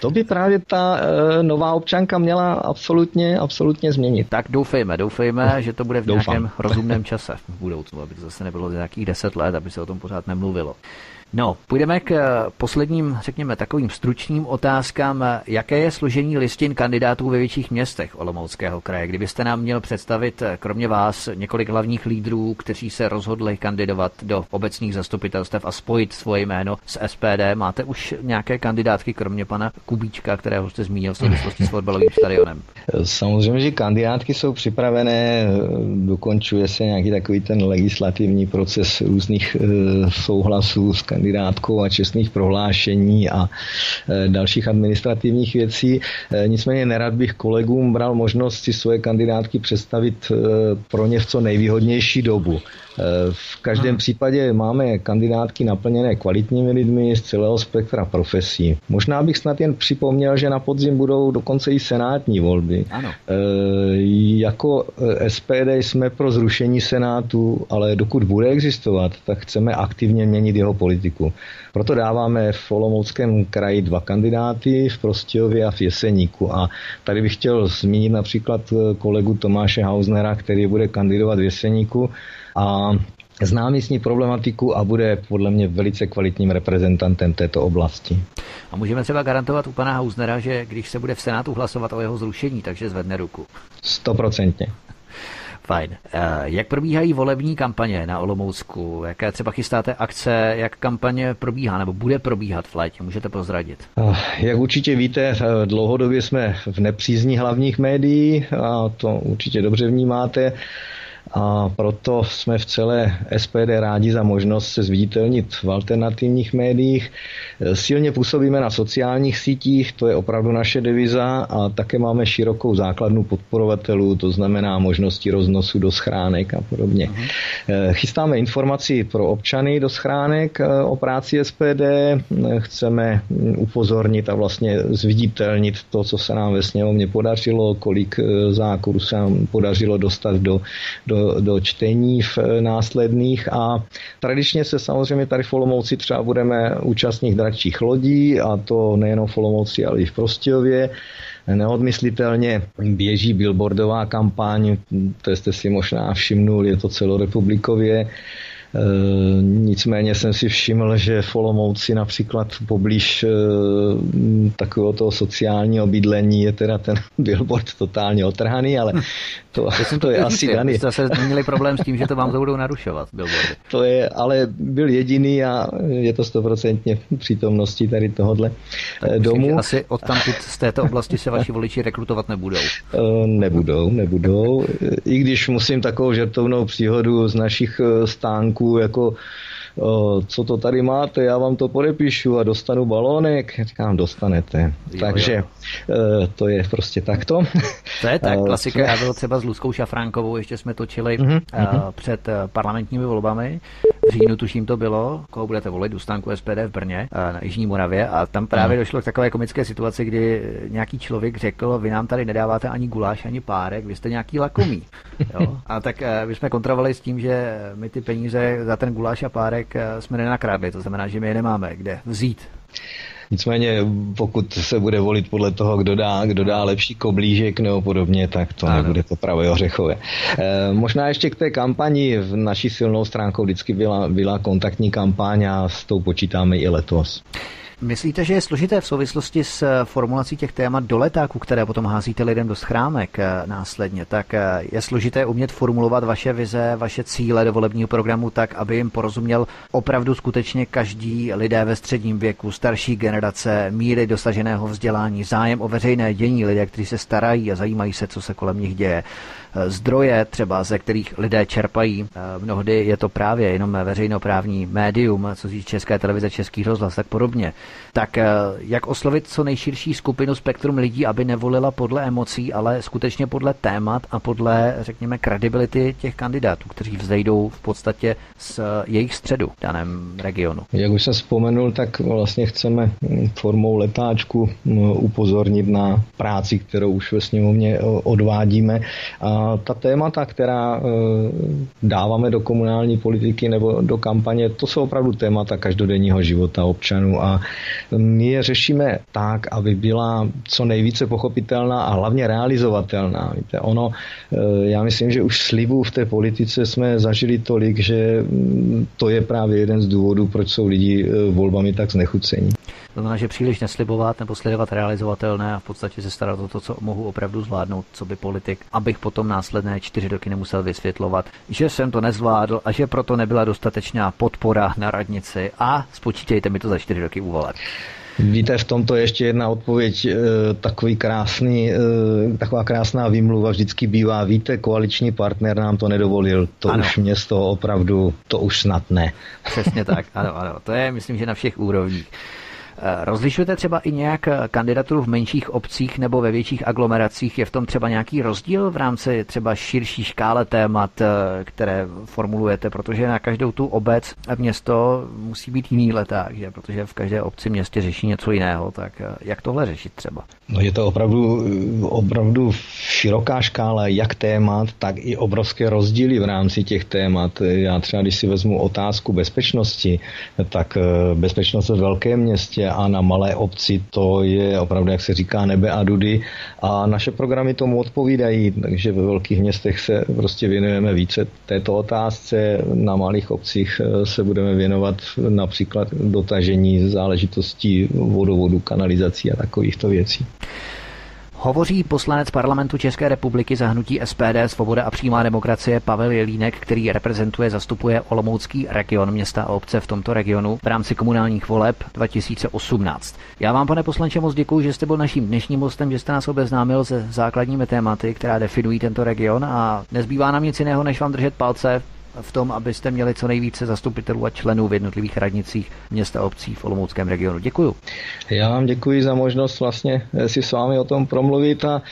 To by právě ta e, nová občanka měla absolutně, absolutně změnit.
Tak doufejme, doufejme, že to bude v Doufám. nějakém rozumném čase v budoucnu, aby to zase nebylo nějakých deset let, aby se o tom pořád nemluvilo. No, půjdeme k eh, posledním, řekněme, takovým stručným otázkám. Jaké je složení listin kandidátů ve větších městech Olomouckého kraje? Kdybyste nám měl představit, eh, kromě vás, několik hlavních lídrů, kteří se rozhodli kandidovat do obecních zastupitelstev a spojit svoje jméno s SPD, máte už nějaké kandidátky, kromě pana Kubíčka, kterého jste zmínil v souvislosti s fotbalovým stadionem?
Samozřejmě, že kandidátky jsou připravené, dokončuje se nějaký takový ten legislativní proces různých souhlasů s kandidátkou a čestných prohlášení a e, dalších administrativních věcí. E, nicméně nerad bych kolegům bral možnost si svoje kandidátky představit e, pro ně v co nejvýhodnější dobu. V každém případě máme kandidátky naplněné kvalitními lidmi z celého spektra profesí. Možná bych snad jen připomněl, že na podzim budou dokonce i senátní volby.
Ano.
Jako SPD jsme pro zrušení senátu, ale dokud bude existovat, tak chceme aktivně měnit jeho politiku. Proto dáváme v Olomouckém kraji dva kandidáty, v Prostějově a v Jeseníku. A tady bych chtěl zmínit například kolegu Tomáše Hausnera, který bude kandidovat v Jeseníku a zná místní problematiku a bude podle mě velice kvalitním reprezentantem této oblasti.
A můžeme třeba garantovat u pana Hausnera, že když se bude v Senátu hlasovat o jeho zrušení, takže zvedne ruku.
Stoprocentně. <laughs>
Fajn. Eh, jak probíhají volební kampaně na Olomoucku? Jaké třeba chystáte akce? Jak kampaně probíhá nebo bude probíhat v létě? Můžete prozradit?
Eh, jak určitě víte, eh, dlouhodobě jsme v nepřízní hlavních médií a to určitě dobře vnímáte a proto jsme v celé SPD rádi za možnost se zviditelnit v alternativních médiích. Silně působíme na sociálních sítích, to je opravdu naše deviza a také máme širokou základnu podporovatelů, to znamená možnosti roznosu do schránek a podobně. Uh-huh. Chystáme informaci pro občany do schránek eh, o práci SPD, chceme upozornit a vlastně zviditelnit to, co se nám ve sněmovně podařilo, kolik eh, zákonů se nám podařilo dostat do, do do, čtení v eh, následných a tradičně se samozřejmě tady v Olomouci třeba budeme účastnit dračích lodí a to nejenom v Olomouci, ale i v Prostějově. Neodmyslitelně běží billboardová kampaň, to jste si možná všimnul, je to celorepublikově. E, nicméně jsem si všiml, že v Olomouci například poblíž e, takového toho sociálního bydlení je teda ten <laughs> billboard totálně otrhaný, ale to,
to, to je asi daný. Jste se měli problém s tím, že to vám to budou narušovat billboardy.
To je, ale byl jediný a je to stoprocentně přítomnosti tady tohohle tak eh, domu. Myslím,
asi odtamtud z této oblasti se vaši voliči rekrutovat nebudou.
Eh, nebudou, nebudou. I když musím takovou žertovnou příhodu z našich eh, stánků jako co to tady máte, já vám to podepíšu a dostanu balónek. Říkám, dostanete. Jo, Takže jo. E, to je prostě takto.
To je tak, <laughs> e, klasika. Já byl třeba s Luskou Šafránkovou, ještě jsme točili uh-huh, před parlamentními volbami. V říjnu tuším to bylo, koho budete volit, Ustánku SPD v Brně na Jižní Moravě a tam právě uh-huh. došlo k takové komické situaci, kdy nějaký člověk řekl, vy nám tady nedáváte ani guláš, ani párek, vy jste nějaký lakomý. <laughs> Jo? A tak my jsme kontrolovali s tím, že my ty peníze za ten guláš a párek eh, jsme nenakradli, to znamená, že my je nemáme kde vzít.
Nicméně, pokud se bude volit podle toho, kdo dá, kdo dá lepší koblížek nebo podobně, tak to ano. nebude to pravé ořechové. E, možná ještě k té kampani. V naší silnou stránkou vždycky byla, byla kontaktní kampaň a s tou počítáme i letos.
Myslíte, že je složité v souvislosti s eh, formulací těch témat do letáků, které potom házíte lidem do schrámek eh, následně, tak eh, je složité umět formulovat vaše vize, vaše cíle do volebního programu tak, aby jim porozuměl opravdu skutečně každý lidé ve středním věku, starší generace, míry dosaženého vzdělání, zájem o veřejné dění, lidé, kteří se starají a zajímají se, co se kolem nich děje zdroje třeba, ze kterých lidé čerpají. Mnohdy je to právě jenom veřejnoprávní médium, co říct České televize, Český rozhlas, tak podobně. Tak eh, jak oslovit co nejširší skupinu spektrum lidí, aby nevolila podle emocí, ale skutečně podle témat a podle, řekněme, kredibility těch kandidátů, kteří vzejdou v podstatě z jejich středu v daném regionu.
Jak už jsem vzpomenul, tak vlastně chceme formou letáčku upozornit na práci, kterou už ve sněmovně odvádíme. A ta témata, která dáváme do komunální politiky nebo do kampaně, to jsou opravdu témata každodenního života občanů a my je řešíme tak, aby byla co nejvíce pochopitelná a hlavně realizovatelná. Víte, ono, e, já myslím, že už slibů v té politice jsme zažili tolik, že to je právě jeden z důvodů, proč jsou lidi e, volbami tak znechucení.
To znamená, že příliš neslibovat nebo sledovat realizovatelné a v podstatě se starat o to, co mohu opravdu zvládnout, co by politik, abych potom následné čtyři roky nemusel vysvětlovat, že jsem to nezvládl a že proto nebyla dostatečná podpora na radnici a spočítejte mi to za čtyři roky uvolat.
Víte, v tomto ještě jedna odpověď, eh, takový krásný, eh, taková krásná výmluva vždycky bývá, víte, koaliční partner nám to nedovolil, to ano. už mě z toho opravdu, to už snad ne.
Přesně tak, ano, ano, to je, myslím, že na všech úrovních. Eh, rozlišujete třeba i nějak eh, kandidaturu v menších obcích nebo ve větších aglomeracích? Je v tom třeba nějaký rozdíl v rámci třeba širší škále témat, eh, které formulujete? Protože na každou tu obec a město musí být jiný leták, že? protože v každé obci městě řeší něco jiného. Tak jak tohle řešit třeba?
No je to opravdu, opravdu široká škála jak témat, tak i obrovské rozdíly v rámci těch témat. Já třeba, když si vezmu otázku bezpečnosti, tak bezpečnost ve velkém městě a na malé obci to je opravdu, jak se říká, nebe a dudy a naše programy tomu odpovídají, takže ve velkých městech se prostě věnujeme více této otázce, na malých obcích eh, se budeme věnovat například dotažení záležitostí vodovodu, kanalizací a takovýchto věcí.
Hovoří poslanec parlamentu České republiky za hnutí SPD Svoboda a přímá demokracie Pavel Jelínek, který reprezentuje, zastupuje Olomoucký region města a obce v tomto regionu v rámci komunálních voleb 2018. Já vám, pane poslanče, moc děkuji, že jste byl naším dnešním hostem, že jste nás obeznámil se základními tématy, která definují tento region a nezbývá nám nic jiného, než vám držet palce v tom, abyste měli co nejvíce zastupitelů a členů v jednotlivých radnicích města a obcí v Olomouckém regionu. Děkuji.
Já vám děkuji za možnost vlastně si s vámi o tom promluvit a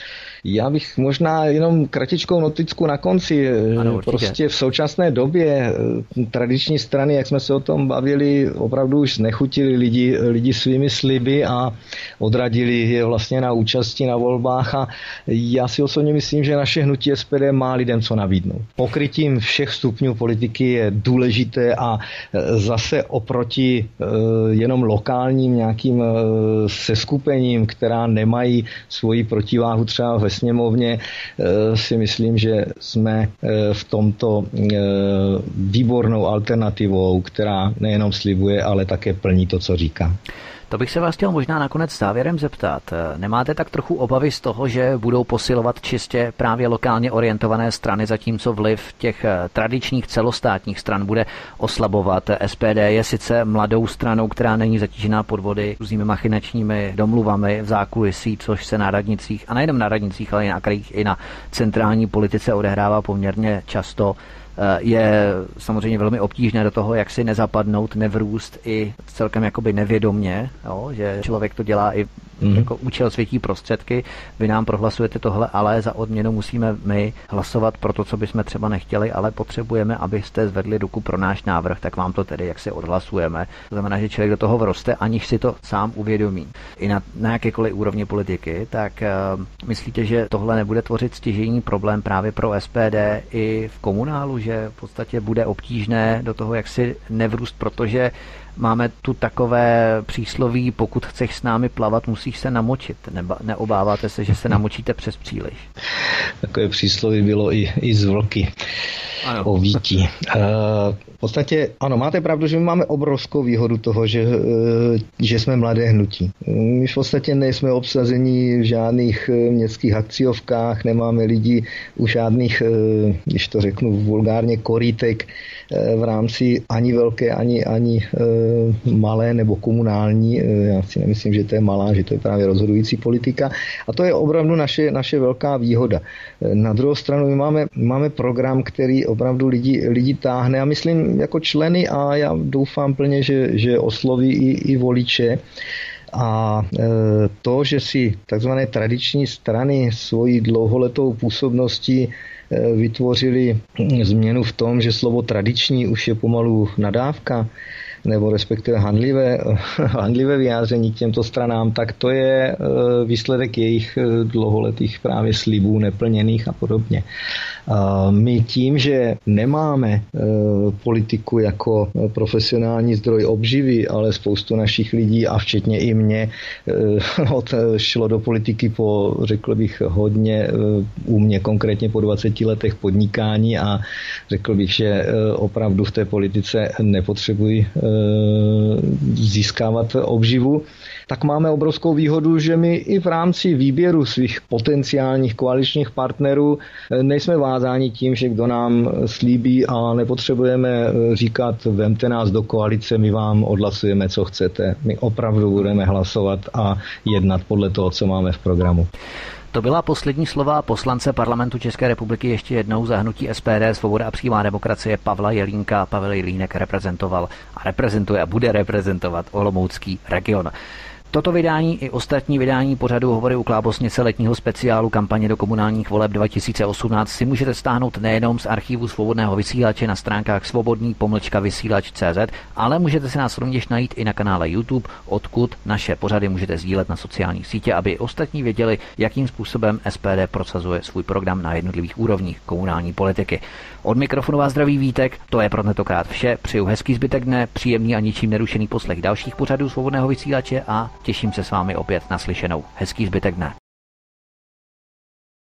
já bych možná jenom kratičkou notickou na konci. Ano, prostě v současné době eh, tradiční strany, jak jsme se o tom bavili, opravdu už nechutili lidi, lidi svými sliby a odradili je vlastně na účasti na volbách a já si osobně myslím, že naše hnutí SPD má lidem co nabídnout. Pokrytím všech stupňů politiky je důležité a eh, zase oproti eh, jenom lokálním nějakým seskupením, která nemají svoji protiváhu třeba ve sněmovně eh, si myslím, že jsme eh, v tomto eh, výbornou alternativou, která nejenom slibuje, ale také plní to, co říká.
To bych se vás chtěl možná nakonec závěrem zeptat. Nemáte tak trochu obavy z toho, že budou posilovat čistě právě lokálně orientované strany, zatímco vliv těch eh, tradičních celostátních stran bude oslabovat? SPD je sice mladou stranou, která není zatížená podvody různými machinačními domluvami v zákulisí, což se na radnicích, a nejenom na radnicích, ale i na krajích, i na centrální politice odehrává poměrně často Eh, je samozřejmě velmi obtížné do toho, jak si nezapadnout, nevrůst i celkem jakoby nevědomně, jo, že člověk to dělá i mm-hmm. jako účel světí prostředky. Vy nám prohlasujete tohle, ale za odměnu musíme my hlasovat pro to, co bychom třeba nechtěli, ale potřebujeme, abyste zvedli ruku pro náš návrh, tak vám to tedy jak si odhlasujeme. To znamená, že člověk do toho vroste, aniž si to sám uvědomí. I na, na jakékoliv úrovni politiky, tak uh, myslíte, že tohle nebude tvořit stěžení problém právě pro SPD i v komunálu, že v podstatě bude obtížné do toho, jak si nevrůst, protože máme tu takové přísloví, pokud chceš s námi plavat, musíš se namočit. Neba, neobáváte se, že se namočíte přes příliš?
Takové přísloví bylo i, i z vlky ano. o vítí. Uh, v podstatě, ano, máte pravdu, že my máme obrovskou výhodu toho, že, uh, že jsme mladé hnutí. My v podstatě nejsme obsazení v žádných uh, městských akciovkách, nemáme lidi u žádných, když to řeknu vulgárně, korítek v rámci ani velké, ani, ani malé nebo komunální. Uh, já si nemyslím, že to je malá, že to je právě rozhodující politika. A to je opravdu naše, naše velká výhoda. Na druhou stranu my máme, máme program, který opravdu lidi, lidi táhne a myslím jako členy a já doufám plně, že, že osloví i, i voliče. A to, že si takzvané tradiční strany svojí dlouholetou působností vytvořili změnu v tom, že slovo tradiční už je pomalu nadávka, nebo respektive handlivé, <laughs> handlivé vyjádření k těmto stranám, tak to je e, výsledek jejich dlouholetých právě slibů neplněných a podobně. My tím, že nemáme e, politiku jako profesionální zdroj obživy, ale spoustu našich lidí a včetně i mě e, <laughs> odšlo do politiky po, řekl bych, hodně e, u mě konkrétně po 20 letech podnikání a řekl bych, že opravdu v té politice nepotřebuji získávat obživu, tak máme obrovskou výhodu, že my i v rámci výběru svých potenciálních koaličních partnerů nejsme vázáni tím, že kdo nám slíbí a nepotřebujeme eh, říkat, vemte nás do koalice, my vám odhlasujeme, co chcete. My opravdu budeme hlasovat a jednat podle toho, co máme v programu.
To byla poslední slova poslance parlamentu České republiky ještě jednou zahnutí SPD Svoboda a přímá demokracie Pavla Jelínka. Pavel Jelínek reprezentoval a reprezentuje a bude reprezentovat Olomoucký region. Toto vydání i ostatní vydání pořadu Hovory u Klábosnice letního speciálu kampaně do komunálních voleb 2018 si můžete stáhnout nejenom z archivu svobodného vysílače na stránkách svobodný pomlčka vysílač.cz, ale můžete si nás rovněž najít i na kanále YouTube, odkud naše pořady můžete sdílet na sociálních sítě, aby ostatní věděli, jakým způsobem SPD prosazuje svůj program na jednotlivých úrovních komunální politiky. Od mikrofonu vás zdraví Vítek, to je pro tentokrát vše. Přeju hezký zbytek dne, příjemný a ničím nerušený poslech dalších pořadů svobodného vysílače a těším se s vámi opět naslyšenou. Hezký zbytek dne.